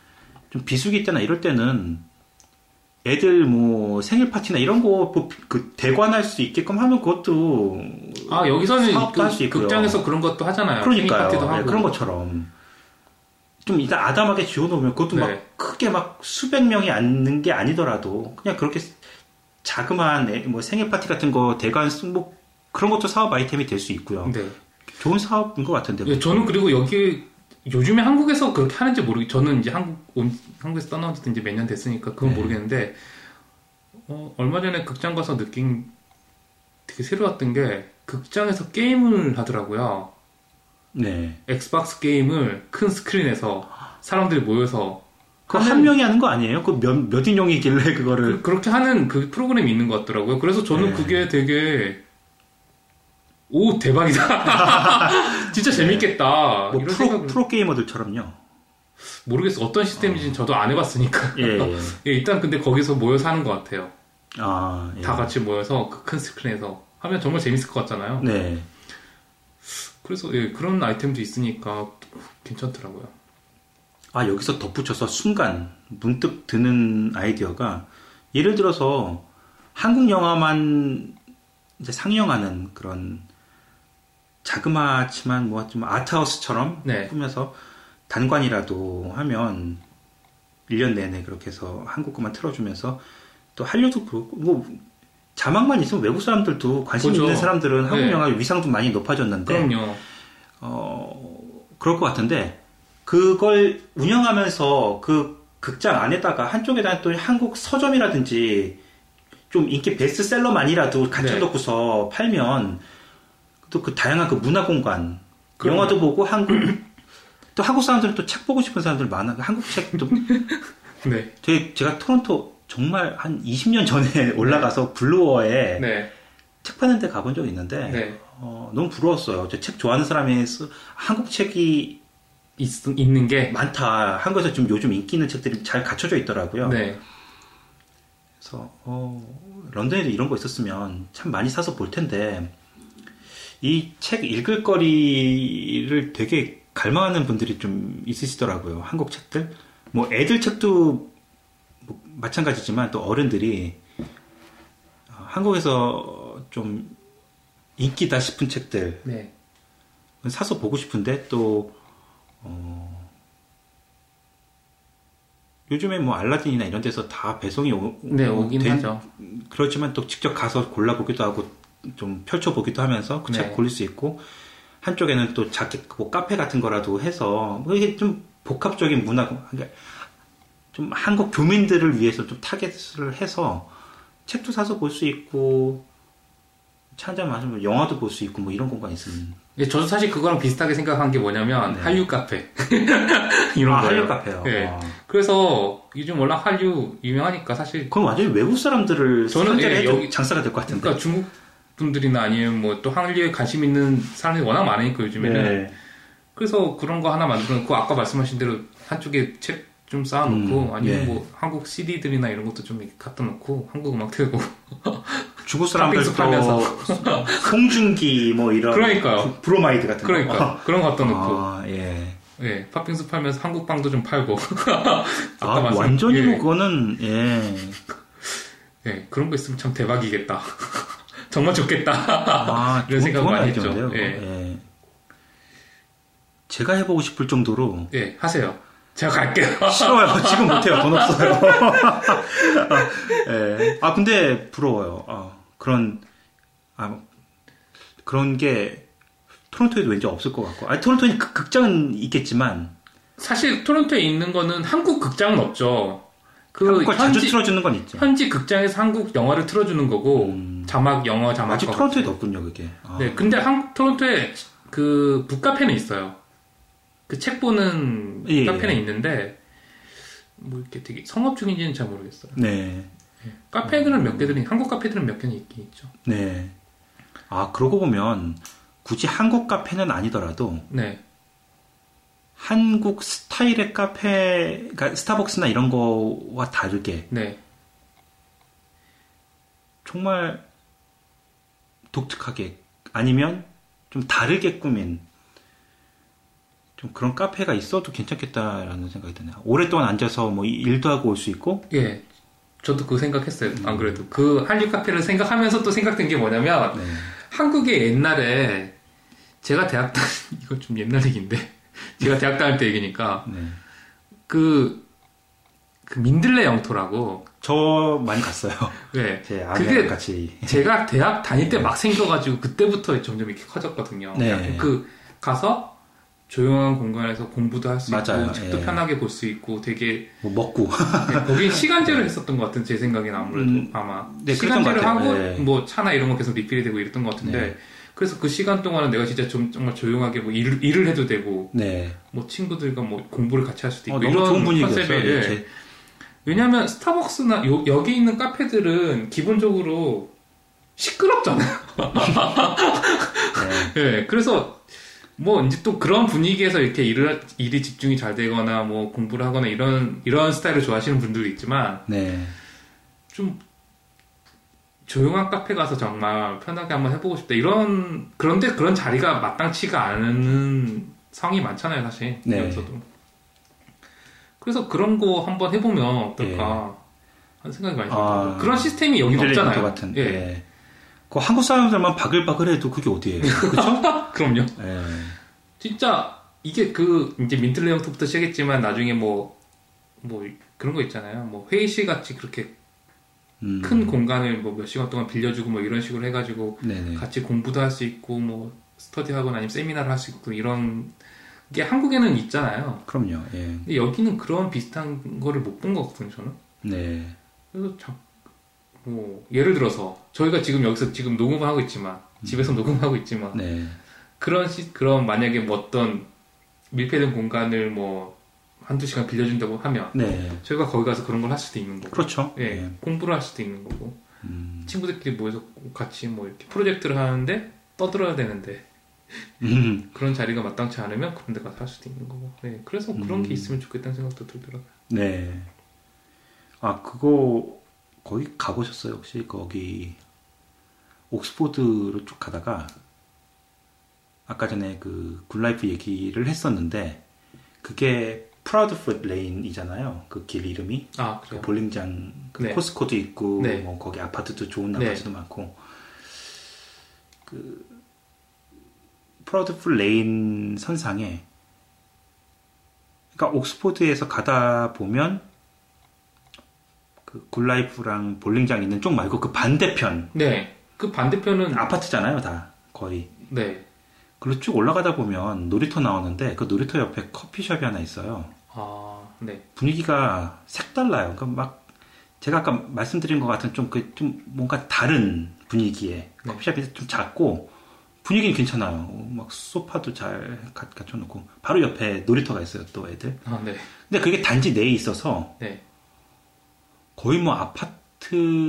좀 비수기 때나 이럴 때는 애들 뭐 생일 파티나 이런 거그 대관할 수 있게끔 하면 그것도 아 여기서는 사업도 그 할수 있고요. 극장에서 그런 것도 하잖아요. 그러니까요. 생일 파티도 네, 하고 그런 것처럼 좀 일단 아담하게 지어놓으면 그것도 막 네. 크게 막 수백 명이 앉는 게 아니더라도 그냥 그렇게 자그마한 애- 뭐 생일 파티 같은 거 대관 뭐 그런 것도 사업 아이템이 될 수 있고요. 네. 좋은 사업인 것 같은데. 예, 저는 그리고 여기 요즘에 한국에서 그렇게 하는지 모르겠. 저는 이제 한국 온- 한국에서 떠나온 지 이제 몇 년 됐으니까 그건 네. 모르겠는데 어, 얼마 전에 극장 가서 느낀 되게 새로웠던 게 극장에서 게임을 하더라고요. 네. Xbox 게임을 큰 스크린에서 사람들이 모여서 그 하는- 한 명이 하는 거 아니에요? 그 몇, 몇 인용이길래 그거를. 그, 렇게 하는 그 프로그램이 있는 것 같더라고요. 그래서 저는 네. 그게 되게 오 대박이다. [laughs] 진짜 재밌겠다. 뭐 프로, 생각을 프로 게이머들처럼요. 모르겠어 어떤 시스템인지는 저도 안 해봤으니까. 예, 예. [laughs] 예, 일단 근데 거기서 모여서 하는 것 같아요. 아, 예. 다 같이 모여서 그 큰 스크린에서 하면 정말 재밌을 것 같잖아요. 네. 그래서 예, 그런 아이템도 있으니까 괜찮더라고요. 아, 여기서 덧붙여서 순간 문득 드는 아이디어가 예를 들어서 한국 영화만 이제 상영하는 그런 자그마치만 뭐 좀 아트하우스처럼 네. 꾸며서 단관이라도 하면 1년 내내 그렇게 해서 한국 거만 틀어주면서 또 한류도 그렇고 뭐 자막만 있으면 외국 사람들도 관심 보죠. 있는 사람들은 한국 네. 영화 위상도 많이 높아졌는데 그럼요. 어, 그럴 것 같은데, 그걸 운영하면서 그 극장 안에다가 한쪽에다 또 한국 서점이라든지 좀 인기 베스트셀러만이라도 갖춰 네. 놓고서 팔면 또 그 다양한 그 문화 공간, 그럼요. 영화도 보고 한국, [clears throat] 또 한국 사람들은 또 책 보고 싶은 사람들 많아. 한국 책도 [laughs] 네. 되게 제가 토론토 정말 한 20년 전에 [laughs] 올라가서 블루어에 네. 책 파는 데 가본 적이 있는데 네. 어, 너무 부러웠어요. 저 책 좋아하는 사람이 쓰- 한국 책이 있, 있는 게. 많다. 한국에서 좀 요즘 인기 있는 책들이 잘 갖춰져 있더라고요. 네. 그래서 어, 런던에도 이런 거 있었으면 참 많이 사서 볼 텐데 이 책 읽을 거리를 되게 갈망하는 분들이 좀 있으시더라고요. 한국 책들. 뭐 애들 책도 뭐 마찬가지지만 또 어른들이 어, 한국에서 좀 인기다 싶은 책들 네. 사서 보고 싶은데 또 어, 요즘에 뭐 알라딘이나 이런 데서 다 배송이 오, 네, 오긴 된- 하죠. 그렇지만 또 직접 가서 골라보기도 하고 좀 펼쳐보기도 하면서 그책 네. 고를 수 있고 한쪽에는 또 자켓 뭐 카페 같은 거라도 해서 뭐 이게 좀 복합적인 문화 그러니까 좀 한국 교민들을 위해서 좀 타겟을 해서 책도 사서 볼 수 있고 차 한잔 마시면 영화도 볼 수 있고 뭐 이런 공간이 있으면 예, 저도 사실 그거랑 비슷하게 생각한 게 뭐냐면 네. 한류 카페 [laughs] 이런 아, 거예요. 한류 카페요. 네. 아. 그래서 요즘 워낙 한류 유명하니까 사실 그건 완전히 외국 사람들을 저는 예, 여기- 장사가 될 것 같은데. 그러니까 중국 분들이나 아니면 뭐 또 한류에 관심 있는 사람들이 워낙 많으니까 요즘에는 네. 그래서 그런 거 하나 만들어 놓고 아까 말씀하신 대로 한쪽에 책 좀 쌓아놓고 음, 아니면 예. 뭐 한국 CD들이나 이런 것도 좀 갖다 놓고 한국 음악 틀고 팥빙수 사람들도 [laughs] 송중기 뭐 이런 그러니까요. 브로마이드 같은 거. 그러니까 그런 거 갖다 놓고 아, 예. 예 팥빙수 팔면서 한국 빵도 좀 팔고 [laughs] 아, 완전히 예. 뭐 그거는 예. 예, 그런 거 있으면 참 대박이겠다. [laughs] 정말 좋겠다. 아, 이런 생각 많이 했죠. 예. 예. 제가 해보고 싶을 정도로 예, 하세요. 제가 갈게요. 싫어요. 지금 못해요. 돈 없어요. 예. 아 근데 부러워요. 아, 그런 아 그런 게 토론토에도 왠지 없을 것 같고. 아 토론토에 극- 극장은 있겠지만 사실 토론토에 있는 거는 한국 극장은 없죠. 그 한국 현지, 틀어주는 건 있죠. 현지 극장에서 한국 영화를 틀어주는 거고 음. 자막 영어 자막 아직 토론토에도 없군요, 그게. 아. 네, 근데 한 토론토에 그 북카페는 있어요. 그 책 보는 예, 카페는 예. 있는데 뭐 이렇게 되게 성업 중인지는 잘 모르겠어요. 네, 카페들은 몇 개들이 한국 카페들은 몇 개는 있긴 있죠. 네. 아 그러고 보면 굳이 한국 카페는 아니더라도 네, 한국 스타일의 카페, 그러니까 스타벅스나 이런 거와 다르게 네, 정말 독특하게 아니면 좀 다르게 꾸민 좀 그런 카페가 있어도 괜찮겠다라는 생각이 드네요. 오랫동안 앉아서 뭐 일도 하고 올 수 있고 예. 저도 그 생각했어요. 음. 안 그래도 그 한류 카페를 생각하면서 또 생각된 게 뭐냐면 네. 한국에 옛날에 제가 대학 다 [laughs] 이거 좀 옛날 얘기인데 제가 대학 다닐 때 얘기니까 네. 그, 그 민들레 영토라고 저 많이 갔어요. 예. [laughs] 제 그게 같이. 제가 대학 다닐 때 막 생겨가지고 그때부터 점점 이렇게 커졌거든요. 네. 그 가서 조용한 공간에서 공부도 할 수. 있고 책도 예. 편하게 볼 수 있고 되게 뭐 먹고. 네, 거긴 [laughs] 시간제를 했었던 것 같은 제 생각에는 아무래도 음, 아마 네, 시간제를. 하고 네. 뭐 차나 이런 거 계속 리필이 되고 이랬던 것 같은데 네. 그래서 그 시간 동안은 내가 진짜 좀 정말 조용하게 뭐 일을, 일을 해도 되고 네. 뭐 친구들과 뭐 공부를 같이 할 수도 있고 어, 너무 이런 좋은 분위기였어요. 컨셉에 네, 예. 제- 왜냐하면 스타벅스나 요- 여기 있는 카페들은 기본적으로 시끄럽잖아요. [laughs] 네. [laughs] 예, 그래서 뭐 이제 또 그런 분위기에서 이렇게 일을, 일이 집중이 잘 되거나 뭐 공부를 하거나 이런 이런 스타일을 좋아하시는 분들도 있지만 네. 좀 조용한 카페 가서 정말 편하게 한번 해보고 싶다 이런 그런데 그런 자리가 마땅치가 않은 상이 많잖아요 사실 네. 여기서도 그래서 그런 거 한번 해보면 어떨까 하는 생각이 많이 들어요 아, 그런 시스템이 여기 없잖아요 같은. 예 예. 그 한국 사람들만 바글바글해도 그게 어디예요? 그렇죠? [laughs] 그럼요 예. 진짜 이게 그 이제 민틀레 형부터 시작했지만 나중에 뭐뭐 그런 거 있잖아요 뭐 회의실 같이 그렇게 음. 큰 공간을 뭐 몇 시간 동안 빌려주고 뭐 이런 식으로 해가지고 네네. 같이 공부도 할 수 있고 뭐 스터디하거나 아니면 세미나를 할 수 있고 이런 게 한국에는 있잖아요. 그럼요. 예. 근데 여기는 그런 비슷한 거를 못 본 것 같거든요, 저는. 네. 그래서 자, 뭐 예를 들어서 저희가 지금 여기서 지금 녹음을 하고 있지만 집에서 녹음하고 있지만 네. 그런 시 그런 만약에 뭐 어떤 밀폐된 공간을 뭐 한두 시간 빌려준다고 하면 네. 저희가 거기 가서 그런 걸 할 수도 있는 거고 그렇죠. 예, 예. 공부를 할 수도 있는 거고 음. 친구들끼리 모여서 같이 뭐 이렇게 프로젝트를 하는데 떠들어야 되는데 음. [laughs] 그런 자리가 마땅치 않으면 그런 데 가서 할 수도 있는 거고. 네, 그래서 그런 게 음. 있으면 좋겠다는 생각도 들더라고요. 네. 아, 그거, 거기 가보셨어요? 혹시? 거기, Oxford로 쭉 가다가, 아까 전에 그 GoodLife 얘기를 했었는데, 그게 Proudfoot Lane이잖아요. 그 길 이름이. 아, 그? 볼링장, 그 네. Costco도 있고, 네. 뭐 거기 아파트도 좋은 네. 아파트도 많고, 그, Proudfoot Lane 선상에, 그러니까 Oxford에서 가다 보면, 그 GoodLife랑 볼링장 있는 쪽 말고 그 반대편, 네. 그 반대편은 아파트잖아요, 다. 거의. 네. 그리고 쭉 올라가다 보면 놀이터 나오는데, 그 놀이터 옆에 커피숍이 하나 있어요. 아, 네. 분위기가 색달라요. 그러니까 막 제가 아까 말씀드린 것 같은 좀 그좀 뭔가 다른 분위기에 네. 커피숍이 좀 작고 분위기는 괜찮아요. 막 소파도 잘 가- 갖춰놓고 바로 옆에 놀이터가 있어요. 또 애들. 아, 네. 근데 그게 단지 내에 있어서 네. 거의 뭐 아파트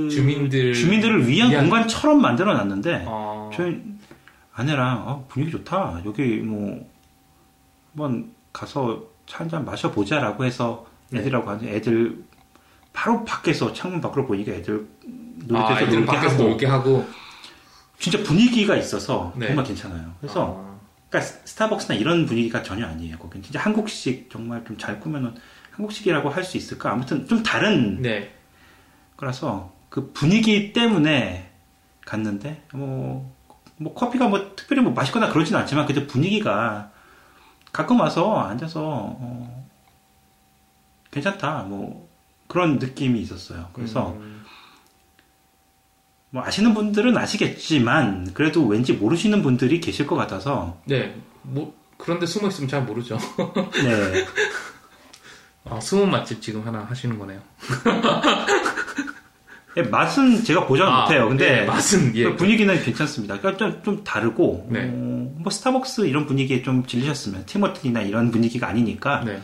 주민들 주민들을 위한, 위한- 공간처럼 만들어 놨는데 아, 저희 아내랑 어, 분위기 좋다. 여기 뭐 한번 가서 차 한 잔 마셔보자라고 해서 네. 애들하고 하는 애들 바로 밖에서 창문 밖으로 보니까 애들 놀이터에서 아, 놀게 밖에서 하고 놀게 하고. 진짜 분위기가 있어서 네. 정말 괜찮아요. 그래서 아, 그러니까 스- 스타벅스나 이런 분위기가 전혀 아니에요. 거긴 진짜 한국식 정말 좀 잘 꾸며놓은 한국식이라고 할 수 있을까? 아무튼 좀 다른 네. 거라서 그 분위기 때문에 갔는데 뭐, 뭐 커피가 뭐 특별히 뭐 맛있거나 그러진 않지만 그래도 분위기가 가끔 와서 앉아서 어, 괜찮다 뭐 그런 느낌이 있었어요. 그래서 음, 뭐 아시는 분들은 아시겠지만 그래도 왠지 모르시는 분들이 계실 것 같아서 네. 뭐 그런데 숨어 있으면 잘 모르죠. 네 [laughs] 아, 숨은 맛집 지금 하나 하시는 거네요. [laughs] 예, 맛은 제가 보장 아, 못해요. 근데 네, 맛은 예. 그 분위기는 괜찮습니다. 그러니까 좀, 좀 다르고 네. 어, 뭐 스타벅스 이런 분위기에 좀 질리셨으면 티머튼이나 이런 분위기가 아니니까 네.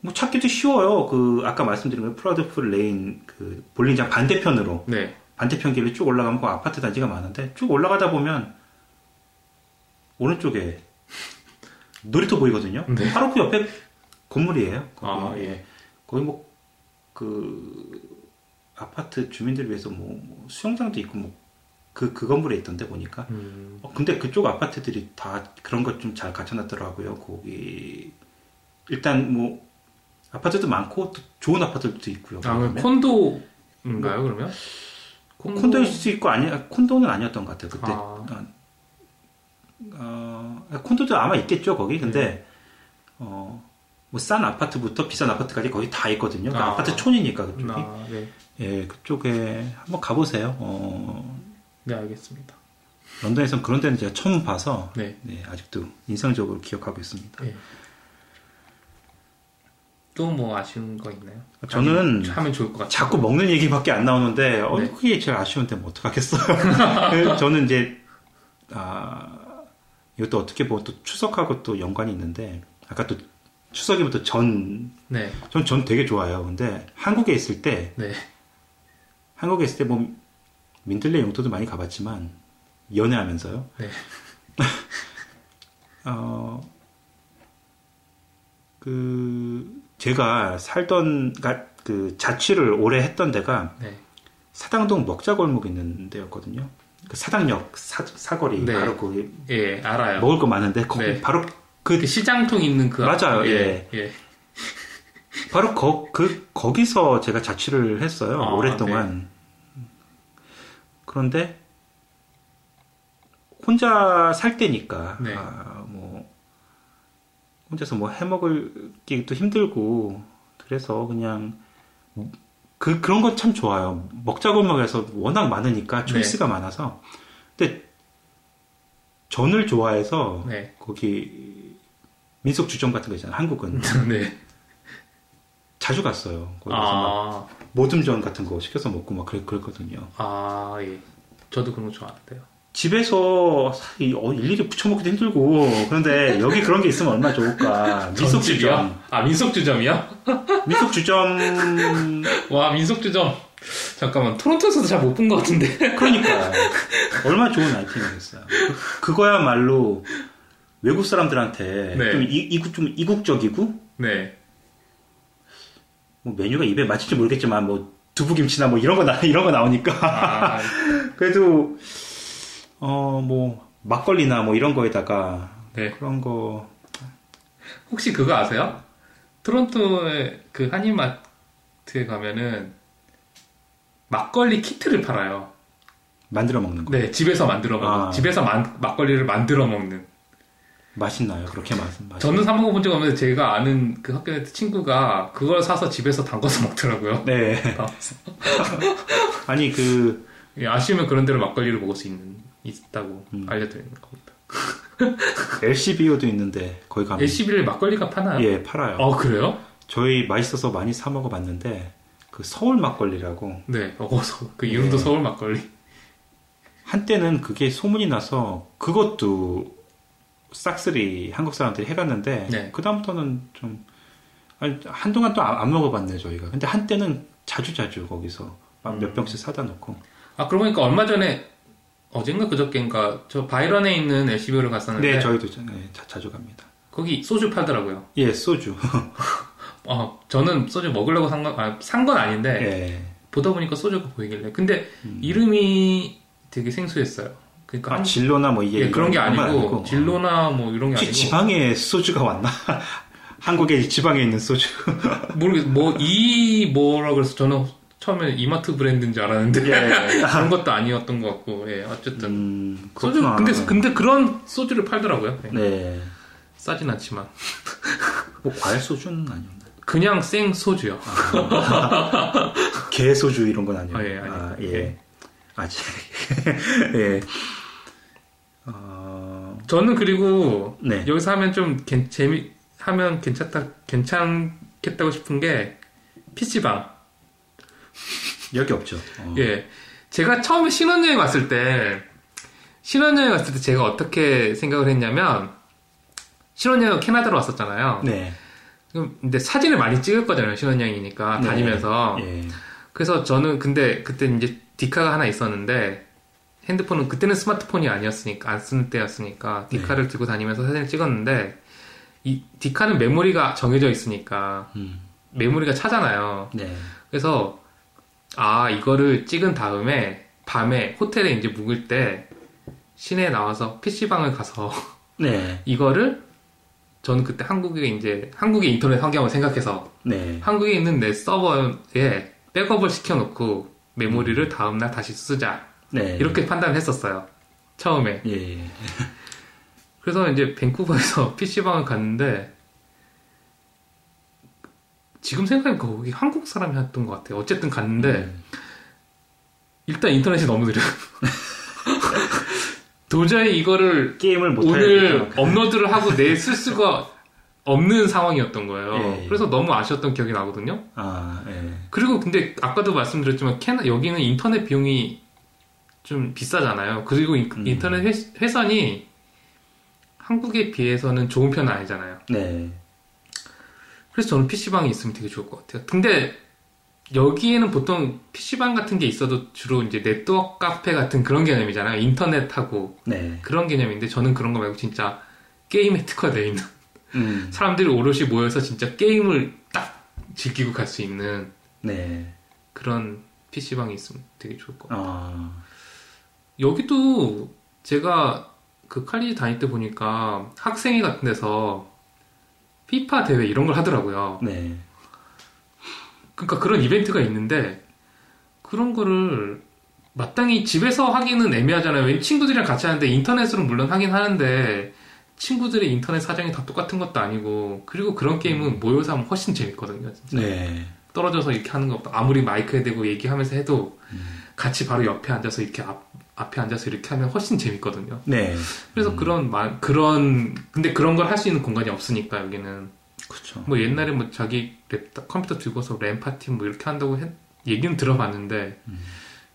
뭐 찾기도 쉬워요. 그 아까 말씀드린 거 Proudfoot Lane 그 볼링장 반대편으로 네. 반대편 길을 쭉 올라가면 그 아파트 단지가 많은데 쭉 올라가다 보면 오른쪽에 놀이터 보이거든요. 네. 바로 그 옆에 건물이에요. 거기, 아, 예. 거기 뭐그 아파트 주민들 위해서 뭐, 뭐 수영장도 있고 뭐 그 그 건물에 있던데 보니까. 음, 어, 근데 그쪽 아파트들이 다 그런 것 좀 잘 갖춰놨더라고요. 거기 일단 뭐 아파트도 많고 또 좋은 아파트도 있고요. 아, 콘도인가요, 그러면? 콘도... 콘도일 수 있고 아니 콘도는 아니었던 것 같아요. 그때 아. 어, 어, 콘도도 아마 있겠죠 거기. 근데 어, 뭐 싼 아파트부터 비싼 아파트까지 거의 다 있거든요. 그러니까 아. 아파트 촌이니까 그쪽이. 아, 네. 예, 그쪽에 한번 가보세요. 어, 네, 알겠습니다. 런던에선 그런 데는 제가 처음 봐서 네. 네, 아직도 인상적으로 기억하고 있습니다. 네. 또뭐 아쉬운 거 있나요? 저는 하면 좋을 것 같아요. 자꾸 먹는 얘기밖에 안 나오는데 어, 네. 그게 제일 아쉬운데 뭐 어떡하겠어요. [laughs] 그래서 저는 이제 아 이것도 어떻게 보면 또 추석하고 또 연관이 있는데 아까 또 추석이면 또 전, 네, 전 전 되게 좋아요. 근데 한국에 있을 때 네, 한국에 있을 때 뭐 민들레 용도도 많이 가봤지만 연애하면서요. 네. [laughs] 어, 그, 제가 살던, 가- 그 자취를 오래 했던 데가 네. 사당동 먹자골목 있는 데였거든요. 그 사당역 사, 사거리 네. 바로 거기 예, 알아요. 먹을 거 많은데 거기 네. 바로 그 시장통 있는 그 맞아요, 앞- 예. 예. 바로 거, 그 거기서 제가 자취를 했어요 아, 오랫동안. 그런데 혼자 살 때니까 네. 아, 뭐 혼자서 뭐 해먹을기도 힘들고 그래서 그냥 그 그런 건참 좋아요. 먹자골목에서 워낙 많으니까 초이스가 많아서. 근데 전을 좋아해서 네. 거기 민속 주점 같은 거 있잖아요. 한국은 [laughs] 네. 자주 갔어요. 거기서 막 아, 모듬전 같은 거 시켜서 먹고 막 그랬, 그랬 거든요. 아, 예. 저도 그런 거 좋아하는데요. 집에서 어, 일일이 부쳐 먹기도 힘들고 그런데 여기 그런 게 있으면 얼마나 좋을까. [laughs] [laughs] 민속 주점. 전집이요? 아, 민속주점이요? 민속 주점 와, 민속주점. 잠깐만, 토론토에서도 잘 못 본 것 같은데. 그러니까 얼마나 좋은 아이템이겠어요. 그, 그거야말로 외국 사람들한테 네. 좀, 이, 이국, 좀 이국적이고 네. 뭐 메뉴가 입에 맞을지 모르겠지만 뭐 두부김치나 뭐 이런 거 나, [laughs] 이런 거 나오니까 아, [laughs] 그래도 어 뭐 막걸리나 뭐 이런 거에다가 네. 그런 거 혹시 그거 아세요? 토론토의 그 한인마트에 가면은 막걸리 키트를 팔아요. 만들어 먹는 거 네, 집에서 만들어 먹는. 아. 집에서 만- 막걸리를 만들어 먹는. 맛있나요? 그렇게 맛 맛. 저는 사 먹어본 적 없는데 제가 아는 그 학교 때 친구가 그걸 사서 집에서 담궈서 [laughs] 먹더라고요. 네 [laughs] 아니 그 예, 아시면 그런 데로 막걸리를 먹을 수 있는 있다고 음. 알려드리는 겁니다. [laughs] LCBO도 있는데 거기 가면 LCB를 막걸리가 파나요? 예 팔아요. 어 그래요? 저희 맛있어서 많이 사 먹어봤는데 그 서울 막걸리라고 네, 어 서 그 이름도 예. 서울 막걸리. 한때는 그게 소문이 나서 그것도 싹쓸이 한국 사람들이 해갔는데 네. 그 다음부터는 좀 아니, 한동안 또 안 먹어봤네 저희가. 근데 한때는 자주 자주 거기서 막몇 음. 병씩 사다 놓고 아 그러고 보니까 얼마 전에 어젠가 그저께인가 저 바이런에 있는 LCB를 갔었는데 네 저희도 자, 네, 자, 자주 갑니다. 거기 소주 팔더라고요. 예 소주. [laughs] 어, 저는 소주 먹으려고 산 건, 아, 산 건 아닌데, 예. 보다 보니까 소주가 보이길래. 근데 음. 이름이 되게 생소했어요. 그러니까, 아 한- 진로나 뭐 이게 예, 그런 게건 아니고, 진로나 뭐 이런 게 아니고, 지방에 소주가 왔나? [laughs] 한국에 지방에 있는 소주. [laughs] 모르겠, 뭐, 이, 뭐라 그래서 저는 처음에 이마트 브랜드인 줄 알았는데, 예. [laughs] 그런 것도 아니었던 것 같고, 예, 어쨌든. 음, 소주. 근데, 근데 그런 소주를 팔더라고요. 예. 네. 싸진 않지만. 뭐 과일 소주는 아니었나? 그냥 생 소주요. 개 소주 이런 건 아니에요. 아, 예, 아니요. 아, 예. 예. 아직. 예. 어, 저는 그리고, 네. 여기서 하면 좀 괜- 재미 하면 괜찮다 괜찮겠다고 싶은 게 PC방. 여기 없죠. 어. 예. 제가 처음에 신혼여행 왔을 때 신혼여행 왔을 때 제가 어떻게 생각을 했냐면 신혼여행 캐나다로 왔었잖아요. 네. 근데 사진을 많이 찍을 거잖아요. 신혼여행이니까 네. 다니면서. 예. 그래서 저는 근데 그때 이제 디카가 하나 있었는데 핸드폰은 그때는 스마트폰이 아니었으니까 안 쓰는 때였으니까 디카를 들고 다니면서 사진을 찍었는데 이 디카는 메모리가 정해져 있으니까 음. 메모리가 차잖아요. 네. 그래서 아 이거를 찍은 다음에 밤에 호텔에 이제 묵을 때 시내에 나와서 PC방을 가서 [laughs] 네. 이거를 저는 그때 한국에 이제 한국의 인터넷 환경을 생각해서 네. 한국에 있는 내 서버에 백업을 시켜놓고 메모리를 다음날 다시 쓰자 네. 이렇게 판단을 했었어요 처음에 예. 예. 그래서 이제 밴쿠버에서 [laughs] PC방을 갔는데 지금 생각해보니까 거기 한국 사람이 했던 것 같아요 어쨌든 갔는데 음. 일단 인터넷이 너무 느려요 [laughs] 도저히 이거를 게임을 못 오늘. 업로드를 하고 내 쓸 수가 없는 상황이었던 거예요 예, 예. 그래서 너무 아쉬웠던 기억이 나거든요 아, 예. 그리고 근데 아까도 말씀드렸지만 캐나 여기는 인터넷 비용이 좀 비싸잖아요. 그리고 인- 음. 인터넷 회, 회선이 한국에 비해서는 좋은 편은 아니잖아요. 네. 그래서 저는 PC방이 있으면 되게 좋을 것 같아요. 근데 여기에는 보통 PC방 같은 게 있어도 주로 이제 네트워크 카페 같은 그런 개념이잖아요. 인터넷하고 네. 그런 개념인데 저는 그런 거 말고 진짜 게임에 특화되어 있는 음. [laughs] 사람들이 오롯이 모여서 진짜 게임을 딱 즐기고 갈 수 있는 네. 그런 PC방이 있으면 되게 좋을 것 같아요. 아, 여기도 제가 그 칼리지 다닐 때 보니까 학생회 같은 데서 피파 대회 이런 걸 하더라고요. 네. 그러니까 그런 이벤트가 있는데 그런 거를 마땅히 집에서 하기는 애매하잖아요. 왜냐면 친구들이랑 같이 하는데 인터넷으로 물론 하긴 하는데 친구들의 인터넷 사정이 다 똑같은 것도 아니고 그리고 그런 게임은 모여서 하면 훨씬 재밌거든요. 진짜. 네. 떨어져서 이렇게 하는 것보다 아무리 마이크에 대고 얘기하면서 해도 같이 바로 옆에 앉아서 이렇게 앞, 앞에 앉아서 이렇게 하면 훨씬 재밌거든요. 네. 그래서 그런 마- 그런 근데 그런 걸 할 수 있는 공간이 없으니까 여기는 그렇죠. 뭐 옛날에 뭐 자기 랩 컴퓨터 들고서 LAN party 뭐 이렇게 한다고 했- 얘기는 들어봤는데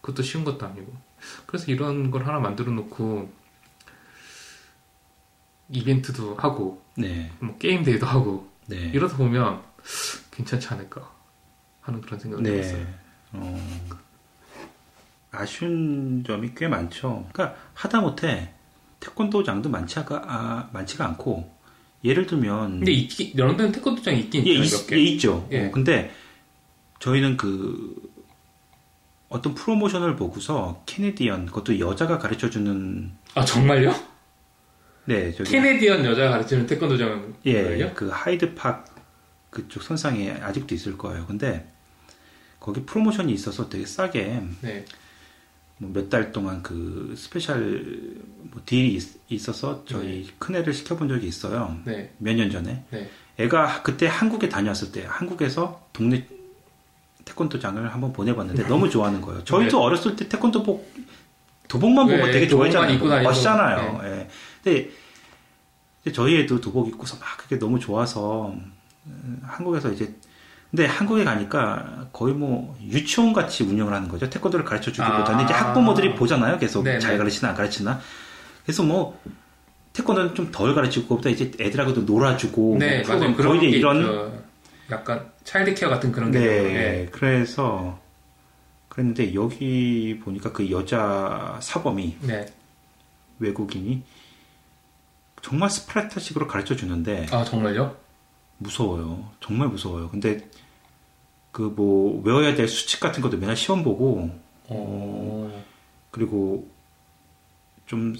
그것도 쉬운 것도 아니고 그래서 이런 걸 하나 만들어 놓고 이벤트도 하고 네. 뭐 game day도 하고 네. 이러다 보면 괜찮지 않을까 하는 그런 생각이 네. 들었어요. 어, 아쉬운 점이 꽤 많죠. 그러니까 하다못해 태권도장도 많지, 아, 많지가 않고 예를 들면 근데 있기, 런던 태권도장이 있긴 예, 있, 몇 개. 예, 있죠. 예. 어, 근데 저희는 그 어떤 프로모션을 보고서 캐네디언 그것도 여자가 가르쳐 주는 아 정말요? 네 저기 캐네디언 여자 가르치는 태권도장은 예, 거예요? 그 Hyde Park 그쪽 선상에 아직도 있을 거예요. 근데 거기 프로모션이 있어서 되게 싸게 네. 뭐몇달 동안 그 special 뭐 deal이 있, 있어서 저희 큰애를 시켜본 적이 있어요. 네. 몇 년 전에. 네. 애가 그때 한국에 다녀왔을 때 한국에서 동네 태권도장을 한번 보내봤는데 너무 좋아하는 거예요. 저희도 어렸을 때 태권도복 도복만 보고 네, 되게 좋아했잖아요. 멋있잖아요. 예. 근데 저희 애도 도복 입고서 막 그게 너무 좋아서 음, 한국에서 이제 근데 한국에 가니까 거의 뭐 유치원 같이 운영을 하는 거죠. 태권도를 가르쳐 주기보다는 아. 이제 학부모들이 보잖아요. 계속 네네. 잘 가르치나 안 가르치나. 그래서 뭐 태권도는 좀 덜 가르치고 그보다 이제 애들하고도 놀아주고 네, 뭐 맞아요. 거의 그런 게 이런 있죠. 약간 차일드 케어 같은 그런 게 네, 있는데. 그래서 그랬는데 여기 보니까 그 여자 사범이 네. 외국인이 정말 스파르타식으로 가르쳐 주는데 아 정말요? 무서워요. 정말 무서워요. 근데 그 뭐 외워야 될 수칙 같은 것도 맨날 시험 보고 어. 그리고 좀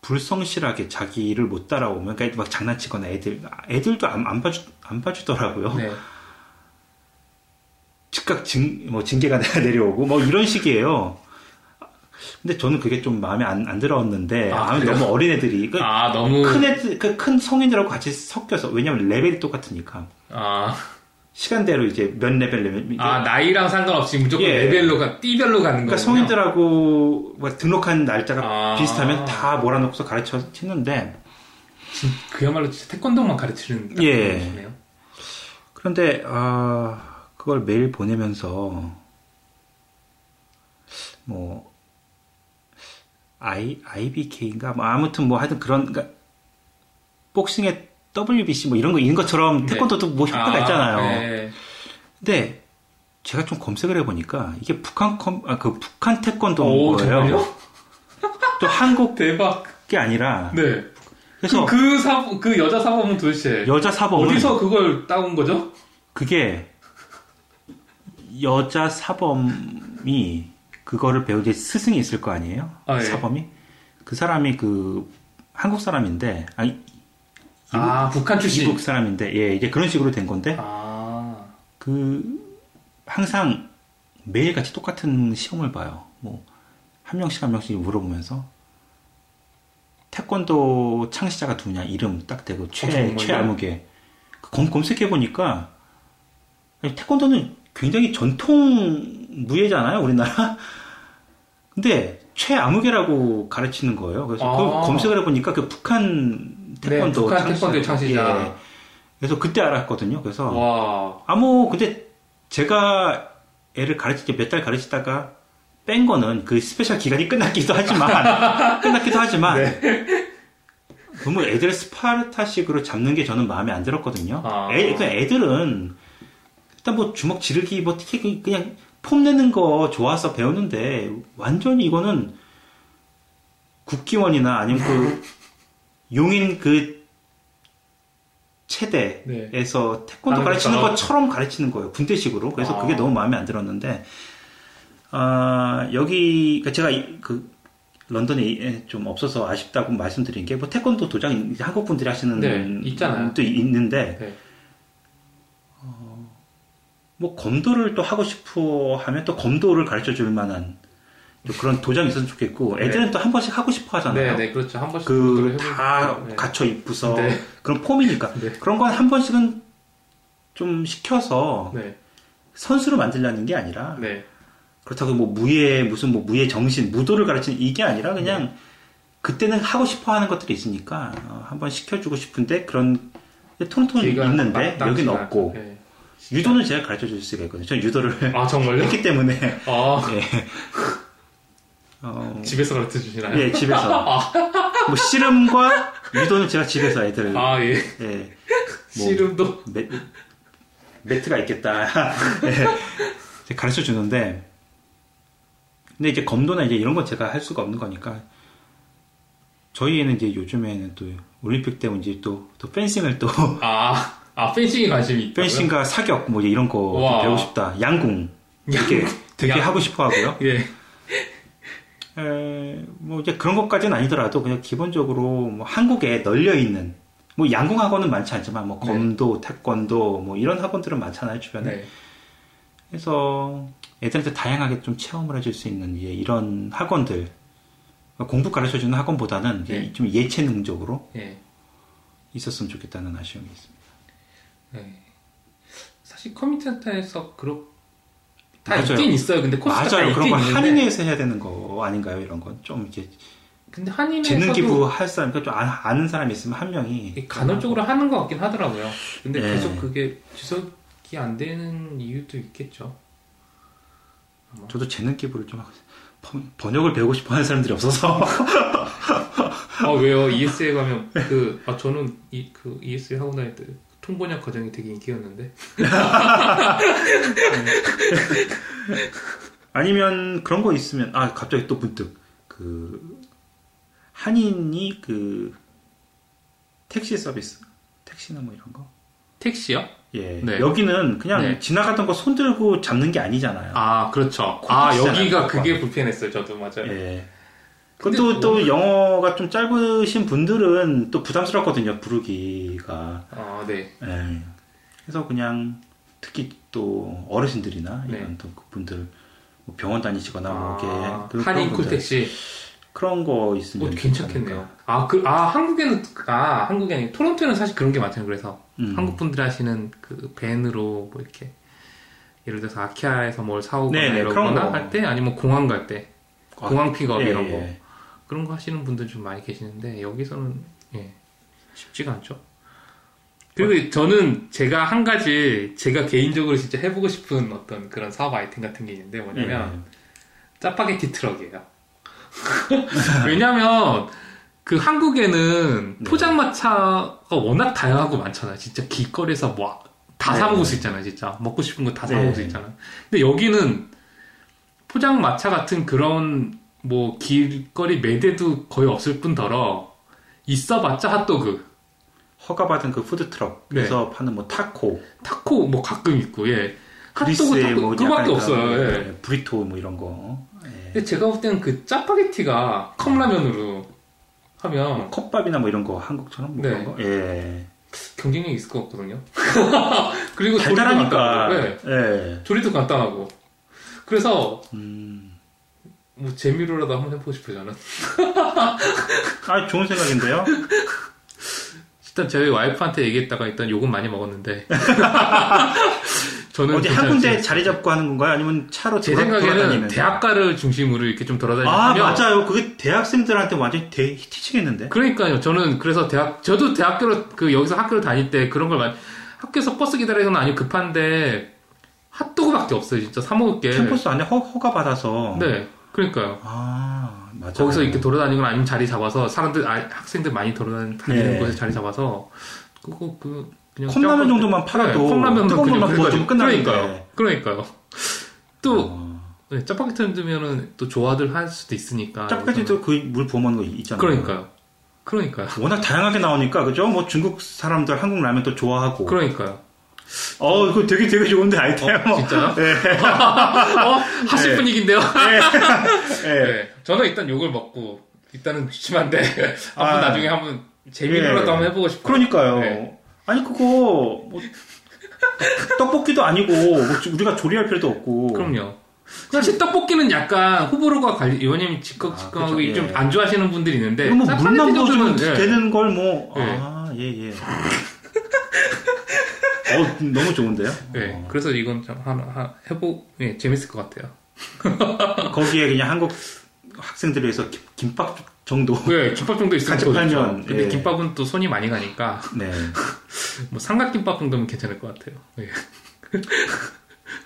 불성실하게 자기를 못 따라오면 그러니까 막 장난치거나 애들 애들도 안, 안 봐주 안 봐주더라고요. 네. [laughs] 즉각 징, 뭐 징계가 [laughs] 내려오고 뭐 이런 식이에요. 근데 저는 그게 좀 마음에 안, 안 들었는데 아, 아? 너무 어린 애들이 그 아 너무 큰 애들 그 큰 성인들하고 같이 섞여서 왜냐면 레벨이 똑같으니까 아, 시간대로 이제 몇 레벨 레벨 아 나이랑 상관없이 무조건 예. 레벨로 가 띠별로 가는 그러니까 거군요. 성인들하고 뭐 등록한 날짜가 아. 비슷하면 다 몰아놓고서 가르쳐 치는데 진- 그야말로 진짜 태권도만 가르치는 딱 예. 거네요. 그런데 아 그걸 매일 보내면서 뭐 I IBK인가 뭐 아무튼 뭐 하여튼 그런 그러니까 복싱의 WBC 뭐 이런 거 있는 것처럼 네. 태권도도 뭐 협회가 아, 있잖아요. 네. 근데 제가 좀 검색을 해보니까 이게 북한 컴, 아, 그 북한 오 태권도인 거예요. 또 한국이 대박. 아니라 네. 그래서 그, 그 사범 그 여자 사범은 도대체 여자 사범은 어디서 그걸 따온 거죠? 그게 여자 사범이 그거를 이제 스승이 있을 거 아니에요? 아, 예. 사범이 그 사람이 그 한국 사람인데 아니 아 북한 출신. 미국 사람인데 예 이제 그런 식으로 된 건데 아 그 항상 매일 같이 똑같은 시험을 봐요. 뭐 한 명씩 한 명씩 물어보면서 태권도 창시자가 누구냐 이름 딱 대고 최 어? 최아무개 검, 검색해 보니까 태권도는 굉장히 전통 무예잖아요 우리나라. 근데 최아무개라고 가르치는 거예요. 그래서 아. 그 검색을 해보니까 그 북한 태권도 네, 북한. 태권도 창시자. 예. 그래서 그때 알았거든요. 그래서 와. 아무 근데 제가 애를 가르칠 때 몇 달 가르치다가 뺀 거는 그 special 기간이 끝났기도 하지만 [laughs] 끝났기도 하지만 네. 너무 애들 스파르타식으로 잡는 게 저는 마음에 안 들었거든요. 아. 애, 그냥 애들은 일단 뭐 주먹 지르기 뭐 특히 그냥 폼 내는 거 좋아서 배우는데 완전히 이거는 국기원이나 아니면 그 [laughs] 용인 그 체대에서 네. 태권도 아, 가르치는. 것처럼 가르치는 거예요. 군대식으로. 그래서 아. 그게 너무 마음에 안 들었는데, 아, 여기, 그러니까 제가 이- 그, 런던에 좀 없어서 아쉽다고 말씀드린 게, 뭐, 태권도 도장, 한국 분들이 하시는. 네, 있잖아요. 또 있는데, 네. 뭐, 검도를 또 하고 싶어 하면 또 검도를 가르쳐 줄 만한 또 그런 도장이 있었으면 좋겠고, 애들은 또한 번씩 하고 싶어 하잖아요. 네, 네, 그렇죠. 한 번씩 그, 그거를 다 해보고, 네. 갖춰 입고서. 네. 그런 폼이니까. 네. 그런 건 한 번씩은 좀 시켜서 네, 선수로 만들려는 게 아니라 네, 그렇다고 뭐 무예 무슨 뭐 무예 정신 무도를 가르치는 이게 아니라 그냥 네. 그때는 하고 싶어 하는 것들이 있으니까 어, 한번 시켜주고 싶은데 그런 토론토는 있는데 여기는. 없고 네. 유도는 제가 가르쳐 줄 수가 있거든요. 저는 유도를 아 정말요? [laughs] 했기 때문에 아 [laughs] 예. [laughs] 어, 집에서 가르쳐 주시나요? 예, 집에서 뭐 씨름과 유도는 제가 집에서 애들을 아 예. 예, 뭐 씨름도 매, 매트가 있겠다. 예, 가르쳐 주는데, 근데 이제 검도나 이제 이런 건 제가 할 수가 없는 거니까, 저희 애는 이제 요즘에는 또 올림픽 때문에 이제 또, 또 펜싱을 또, 아, 아 펜싱에 관심이 있다고요? 펜싱과 사격 뭐 이런 거 와. 배우고 싶다. 양궁. 되게, 되게 양- 하고 싶어 하고요. 예. 에, 뭐 이제 그런 것까지는 아니더라도 그냥 기본적으로 뭐 한국에 널려 있는 뭐 양궁 학원은 많지 않지만 뭐 네. 검도, 태권도 뭐 이런 학원들은 많잖아요 주변에. 네. 그래서 애들한테 다양하게 좀 체험을 해줄 수 있는 이제 이런 학원들 공부 가르쳐주는 학원보다는 네. 좀 예체능적으로 예. 있었으면 좋겠다는 아쉬움이 있습니다. 네. 사실 커뮤니티 센터에서 그렇 다 맞아요. 있긴 있어요. 근데 코스가 다 맞아요. 그런 거 있는데 한인회에서 해야 되는 거 아닌가요? 이런 건 좀 이제 근데 한인에서도 재능 기부 할 사람, 그러니까 좀 아- 아는 사람이 있으면 한 명이 이게 간헐적으로 하는 것 같긴 하더라고요. 근데 예. 계속 그게 지속이 안 되는 이유도 있겠죠. 저도 재능 기부를 좀 하고 번역을 배우고 싶어 하는 사람들이 없어서 [laughs] 아 왜요? ES에 가면 그 아 저는 이 그 ES에 하고 다닐 때 통번역 과정이 되게 인기였는데. 아니면 그런 거 있으면 아 갑자기 또 문득 그 한인이 그 택시 서비스 택시나 뭐 이런 거 택시요? 예 네. 여기는 그냥 네. 지나가던 거 손 들고 잡는 게 아니잖아요 아 그렇죠. 아 여기가. 그게 불편했어요. 저도 맞아요. 예 그것도 또 뭐- 영어가 좀 짧으신 분들은 또 부담스럽거든요 부르기가 아 네. 예 그래서 그냥 특히 또 어르신들이나 네. 이런 또 그분들 뭐 병원 다니시거나 뭐 아, 이렇게 그런 한인 분들, 쿨택시. 그런 거 있으면 어, 괜찮겠네요. 아, 그, 아, 한국에는, 아, 한국이 아니고, 토론토에는 사실 그런 게 많잖아요. 그래서, 음. 한국 분들이 하시는 그 밴으로, 뭐, 이렇게, 예를 들어서 아키아에서 뭘 사오거나 네네, 그런 이러거나 거. 할 때, 아니면 공항 갈 때, 아, 공항 픽업 예, 이런 거. 예. 그런 거 하시는 분들 좀 많이 계시는데, 여기서는, 예, 쉽지가 않죠. 그리고 저는 제가 한 가지, 제가 개인적으로 진짜 해보고 싶은 어떤 그런 사업 아이템 같은 게 있는데, 뭐냐면, 예. 짜파게티 트럭이에요. [laughs] 왜냐면 그 한국에는 네. 포장마차가 워낙 다양하고 많잖아요. 진짜 길거리에서 뭐다 네. 사 먹을 수 있잖아요. 진짜 먹고 싶은 거 다사 네. 먹을 수 있잖아요. 근데 여기는 포장마차 같은 그런 뭐 길거리 매대도 거의 없을 뿐더러 있어봤자 핫도그, 허가받은 그 푸드트럭에서 파는 뭐 타코, 타코 뭐 가끔 있고 예. 핫도그 타코 뭐 그밖에 없어요. 예. 예, 브리토 뭐 이런 거. 예. 근데 제가 볼 때는 그 짜파게티가 컵라면으로 하면 컵밥이나 뭐 이런 거 한국처럼 뭐 네. 그런 거. 예. 경쟁력이 있을 것 같거든요. [laughs] 그리고 조리도 달달하니까. 간단하고, 네. 예. 조리도 간단하고. 그래서 음. 뭐 재미로라도 한번 해보고 싶어요 저는. [laughs] 아 좋은 생각인데요. 일단 저희 와이프한테 얘기했다가 일단 욕은 많이 먹었는데. [laughs] 저는 어디 한. 군데 자리 잡고 하는 건가요? 아니면 차로 제 돌아- 생각에는 돌아다니면서? 대학가를 중심으로 이렇게 좀 돌아다니면 아 맞아요. 그게 대학생들한테 완전 대 히트치겠는데. 그러니까요. 저는 그래서 대학 저도 대학교로 그 여기서 학교를 다닐 때 그런 걸 많이 학교에서 버스 기다리거나 아니면 급한데 핫도그밖에 없어요. 진짜 사 먹을 게. 캠퍼스 안에 허, 허가 받아서. 네. 그러니까요. 아 맞아요. 거기서 이렇게 돌아다니거나 아니면 자리 잡아서 사람들 아, 학생들 많이 돌아다니는 네. 곳에 자리 잡아서 그거 그 그냥 컵라면 짬뽕- 정도만 팔아도 네, 컵라면만 뜨거운 물만 부어주면. 끝나니까요. 그러니까요. 또 어. 네, 짜파게티 만들면은 또 좋아들 할 수도 있으니까. 짜파게티도 그 물 부어 먹는 거 있잖아요. 그러니까요. 그러니까요. 워낙 다양하게 나오니까 그죠? 뭐 중국 사람들 한국 라면 또 좋아하고. 그러니까요. 어, 이거 되게 되게 좋은데 아이템. 어, 진짜요? 네. 어, 하실 네. 분위기인데요. 네. [laughs] 네. 저는 일단 욕을 먹고 일단은 심한데 [laughs] 한번 아. 나중에 한번 재미로라도 예. 한번 해보고 싶어요. 그러니까요. 네. 아니 그거 뭐 떡볶이도 아니고 뭐 주- 우리가 조리할 필요도 없고. 그럼요. 사실 떡볶이는 약간 호불호가 갈리, 왜냐면 아, 직각직각하고 그죠, 예. 좀안 좋아하시는 분들이 있는데. 뭐 사- 물만 부어주면 파네티도는, 예. 되는 걸 뭐. 네. 아, 예, 예. 어, 너무 좋은데요? 네, 어. 그래서 이건 좀 하나, 하- 해보, 예, 재밌을 것 같아요. [laughs] [laughs] 거기에 그냥 한국 학생들을 위해서 김- 김밥 정도. 예, 김밥 정도 있으면 같이 더 팔면. 근데 예. 김밥은 또 손이 많이 가니까, 네. [laughs] 뭐 삼각김밥 정도면 괜찮을 것 같아요. 예.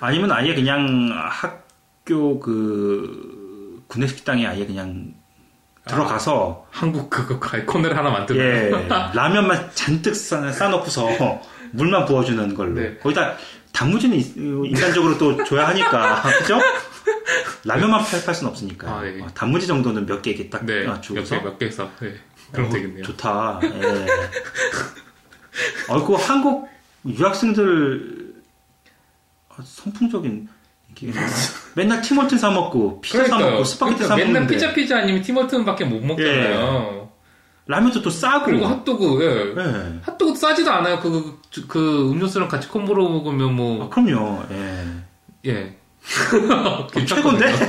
아니면 아예 그냥 학교 그 구내식당에 아예 그냥 들어가서 한국 그거 가- 코너를 하나 만들어. 예 라면만 잔뜩 싸, 싸놓고서 물만 부어주는 걸로 네. 거기다 단무지는 이- 인간적으로 또 줘야 하니까 [laughs] 그죠? 라면만 팔, 팔 수는 없으니까 아, 예. 어, 단무지 정도는 몇 개 이렇게 딱 네, 어, 몇 주고서 개, 몇개 해서. 예, 그럼 어, 되겠네요. 좋다. 예. 어, 그 한국 유학생들 어, 선풍적인 이게 [laughs] 맨날 Tim Hortons 사 먹고 피자 사 먹고 스파게티 사 맨날 먹는데 피자 피자 아니면 Tim Hortons밖에 못 먹잖아요. 라면도 또 싸고 그리고 핫도그, 예. 예. 핫도그 싸지도 않아요. 그, 그, 그 음료수랑 같이 콤보로 먹으면 아, 뭐, 그럼요. 예. 예. [laughs] 최고인데? [laughs]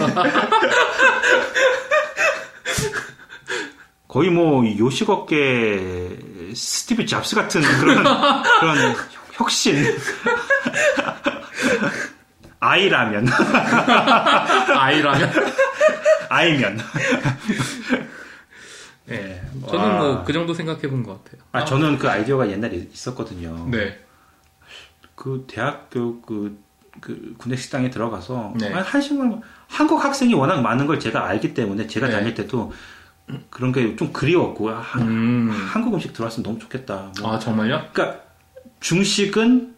거의 뭐 요식업계 스티브 잡스 같은 그런 그런 혁신 [laughs] 아이라면 아이라면. 아이면 예. 와. 저는 뭐 그 정도 생각해 본 것 같아요. 아 저는 그 아이디어가 옛날에 있었거든요. 네. 그 대학교 그, 그 군내 식당에 들어가서 네. 한 한식만 한국 학생이 워낙 많은 걸 제가 알기 때문에 제가 네. 다닐 때도 그런 게 좀 그리웠고 아, 음. 한국 음식 들어왔으면 너무 좋겠다. 뭐. 아, 정말요? 그러니까 중식은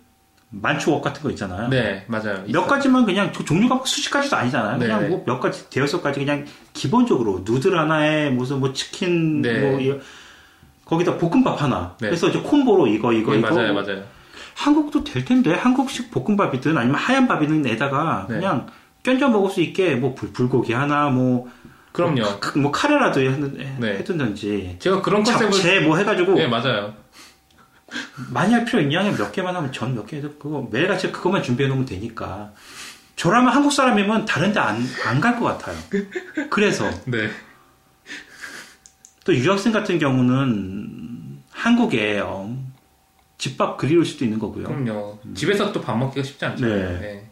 만추업 같은 거 있잖아요. 네, 맞아요. 몇 있어요. 가지만 그냥 조- 종류가 막 수십 가지도 아니잖아요. 네. 그냥 뭐 몇 가지 대여섯 가지 그냥 기본적으로 누들 하나에 무슨 뭐 치킨 네. 뭐 이- 거기다 볶음밥 하나. 네. 그래서 이제 콤보로 이거 이거 네, 이거 맞아요, 맞아요. 한국도 될 텐데 한국식 볶음밥이든 아니면 하얀 밥이든 에다가 네. 그냥 껴져 먹을 수 있게 뭐 불, 불고기 하나 뭐 그럼요. 그- 뭐 카레라도 해- 네. 해둔든지 제가 그런 컨셉을. 잡채 뭐 해가지고 네, 맞아요. 많이 할 필요 있냐? 몇 개만 하면 전 몇 개 해도 그거 매일같이 그것만 준비해 놓으면 되니까 저라면 한국 사람이면 다른데 안 안 갈 것 같아요. 그래서 [laughs] 네. 또 유학생 같은 경우는 한국에 어, 집밥 그리울 수도 있는 거고요. 그럼요. 집에서 또 밥 먹기가 쉽지 않죠. 네. 네.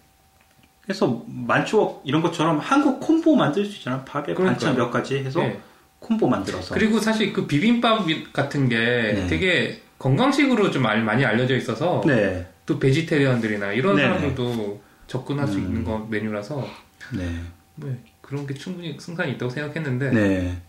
그래서 만추억 이런 것처럼 한국 콤보 만들 수 있잖아. 밥에 그러니까요. 반찬 몇 가지 해서 네. 콤보 만들어서. 그리고 사실 그 비빔밥 같은 게 네. 되게 건강식으로 좀 알- 많이 알려져 있어서 네, 또 베지테리언들이나 이런 네네. 사람들도 접근할 수 음. 있는 거 메뉴라서 네, 뭐 그런 게 충분히 승산이 있다고 생각했는데 네.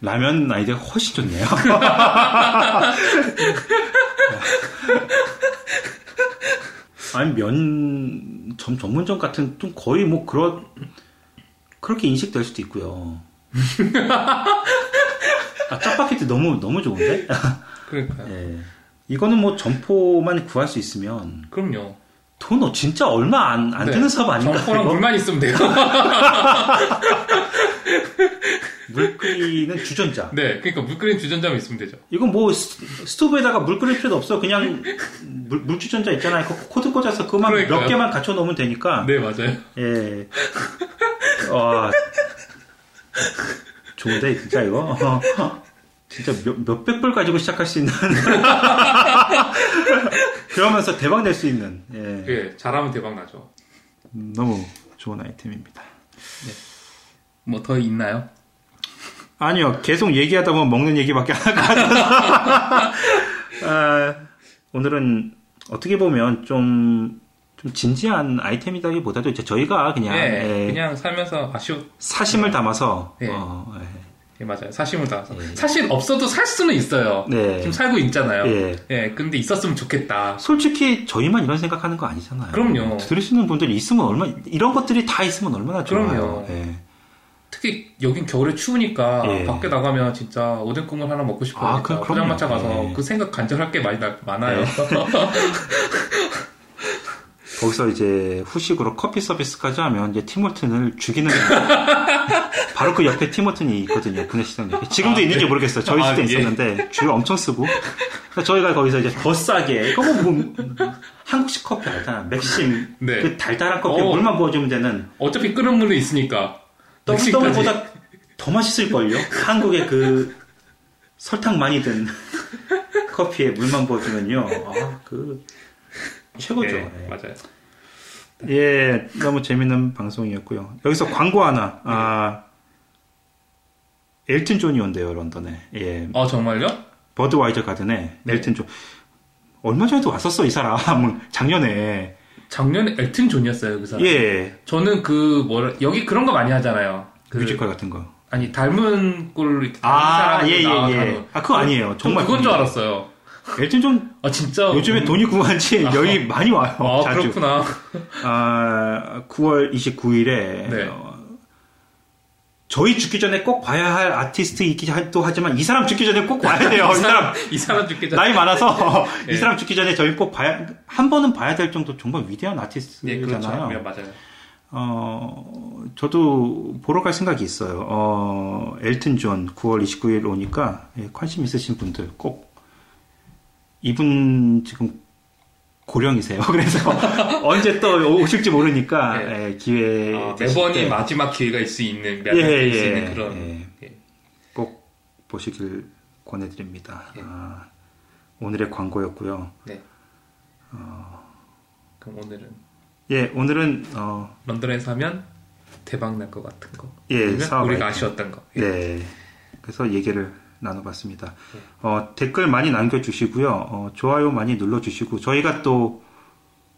라면 아이디가 훨씬 좋네요. [laughs] 아니 면 점, 전문점 같은 좀 거의 뭐 그런 그렇게 인식될 수도 있고요. [laughs] 아, 짜파게티 너무 너무 좋은데? [laughs] 그러니까요. 예. 이거는 뭐 점포만 구할 수 있으면 그럼요. 돈 어- 진짜 얼마 안, 안 네. 드는 사업 아닌가? 점포랑 이거? 물만 있으면 돼요. [laughs] 물 끓이는 주전자. 네, 그러니까 물 끓인 주전자만 있으면 되죠. 이건 뭐 스- 스토브에다가 물 끓일 필요도 없어. 그냥 물, 물 주전자 있잖아요. 그 코드 꽂아서 그것만 그러니까요. 몇 개만 갖춰 놓으면 되니까. 네, 맞아요. 예. 와. 좋은데, 진짜 이거. [laughs] 어, 진짜 몇, 몇백 불 가지고 시작할 수 있는. [laughs] 그러면서 대박 낼 수 있는. 예. 예, 잘하면 대박 나죠. 음, 너무 좋은 아이템입니다. 뭐더 있나요? 아니요, 계속 얘기하다 보면 먹는 얘기밖에 안할것 같아서. 아, 오늘은 어떻게 보면 좀, 좀 진지한 아이템이다기보다도 이제 저희가 그냥, 예, 예, 그냥 살면서 아쉬워. 사심을 담아서, 예. 어, 예, 맞아요. 사심을 따서. 예. 사실 없어도 살 수는 있어요. 네. 지금 살고 있잖아요. 예. 예, 근데 있었으면 좋겠다. 솔직히 저희만 이런 생각하는 거 아니잖아요. 그럼요. 들으시는 분들이 있으면 얼마, 이런 것들이 다 있으면 얼마나 좋아요. 그럼요. 예. 특히 여긴 겨울에 추우니까 예. 밖에 나가면 진짜 오뎅 국물 하나 먹고 싶어요. 아, 그- 포장마차. 가서 예. 그 생각 간절할 게 많이 나- 많아요. [laughs] 예. 거기서 이제 후식으로 커피 서비스까지 하면 이제 티몰튼을 죽이는 [laughs] 바로 그 옆에 티몰튼이 있거든요. 구내시장에. 지금도 아, 있는지 네. 모르겠어요. 저희 아, 시대 예. 있었는데 줄 엄청 쓰고 그래서 저희가 거기서 이제 더 싸게 그거 뭐 한국식 커피 알잖아. 맥심 네. 그 달달한 커피 어. 물만 부어주면 되는 어차피 끓는 물은 있으니까. 떡떡보다 더 맛있을걸요? 한국의 그 설탕 많이 든 [laughs] 커피에 물만 부어주면요. 아, 그 최고죠. 예, 예. 맞아요. 예, 너무 재밌는 방송이었고요. 여기서 광고 하나. 아, 엘튼 존이 온대요, 런던에. 예, 아 정말요? Budweiser Gardens에 네. 엘튼 존. 얼마 전에도 왔었어, 이 사람. [laughs] 작년에. 작년에 엘튼 존이었어요 그 사람. 예, 저는 그 뭐라 여기 그런 거 많이 하잖아요. 그, 뮤지컬 같은 거. 아니 닮은 꼴로 이렇게 아, 닮은 예, 예, 사람으로 예. 나와서 아, 그거 아니에요. 전 정말. 그건 줄. 알았어요. 엘튼 존아 진짜 요즘에 음, 돈이 궁한지 여기 많이 와요. 아 자주. 그렇구나. 아, 9월 29일에 네. 어, 저희 죽기 전에 꼭 봐야 할 아티스트이기도 하지만 이 사람 죽기 전에 꼭 봐야 돼요. 이 [laughs] 사람 이 사람 죽기 전. 나이 많아서 [laughs] 네. 이 사람 죽기 전에 저희 꼭 봐야 한 번은 봐야 될 정도 정말 위대한 네 아티스트잖아요. 그렇죠. 네, 맞아요. 어, 저도 보러 갈 생각이 있어요. 어, 엘튼 존 9월 29일 오니까 예, 관심 있으신 분들 꼭 이분 지금 고령이세요. [laughs] 그래서 언제 또 오실지 모르니까 네. 예, 기회 아, 매번이 때 마지막 기회가 있을 수 있는 몇 예, 년 있을 수 예, 있는 그런. 예. 예. 꼭 보시길 권해드립니다. 예. 아, 오늘의 광고였고요. 그럼 오늘은 예, 오늘은 어, 런던에서 하면 대박 날 것 같은 거. 예, 우리가. 아쉬웠던 거. 예. 네. 그래서 얘기를 나눠봤습니다. 어, 댓글 많이 남겨주시고요. 어, 좋아요 많이 눌러주시고, 저희가 또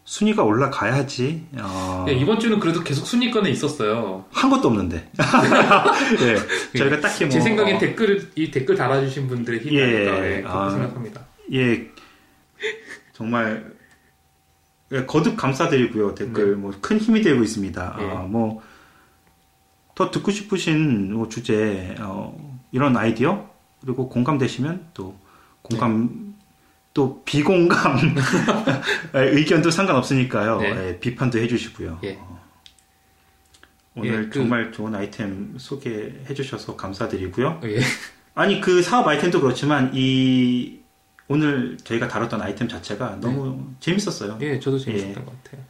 순위가 올라가야지, 어, 예, 이번 주는 그래도 계속 순위권에 있었어요. 한 것도 없는데. [laughs] 예, [laughs] 저희가 딱히 뭐. 제 생각엔 어, 댓글 이 댓글 달아주신 분들의 힘이 예, 아닐까 예, 아. 생각합니다. 예, 정말, 예, 거듭 감사드리고요. 댓글, 뭐, 큰 힘이 되고 있습니다. 예. 어, 뭐, 더 듣고 싶으신 뭐 주제, 어, 이런 아이디어, 그리고 공감되시면 또, 공감, 또 비공감, [laughs] 의견도 상관없으니까요. 네. 예, 비판도 해주시고요. 예. 어, 오늘 예, 그- 정말 좋은 아이템 소개해 주셔서 감사드리고요. 예. 아니 그 사업 아이템도 그렇지만 이 오늘 저희가 다뤘던 아이템 자체가 너무 재밌었어요. 예, 저도 재밌었던 예. 것 같아요.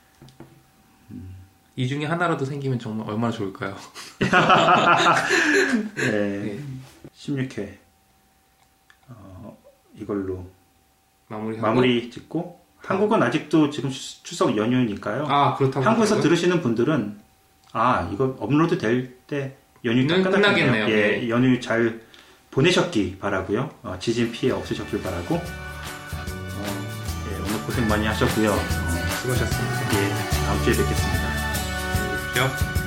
이 중에 하나라도 생기면 정말 얼마나 좋을까요? [laughs] [laughs] 예. 예. 16회 어, 이걸로 마무리하고 마무리 짓고 한국은 아직도 지금 추- 추석 연휴니까요. 아 그렇다고 한국에서 하더라고요? 들으시는 분들은 아 이거 업로드 될 때 연휴. 끝나겠네요. 예, 연휴 잘 보내셨기 바라고요. 어, 지진 피해 없으셨길 바라고. 어, 예, 오늘 고생 많이 하셨고요. 어, 수고하셨습니다. 예, 다음 주에 뵙겠습니다. 안녕히 계십시오.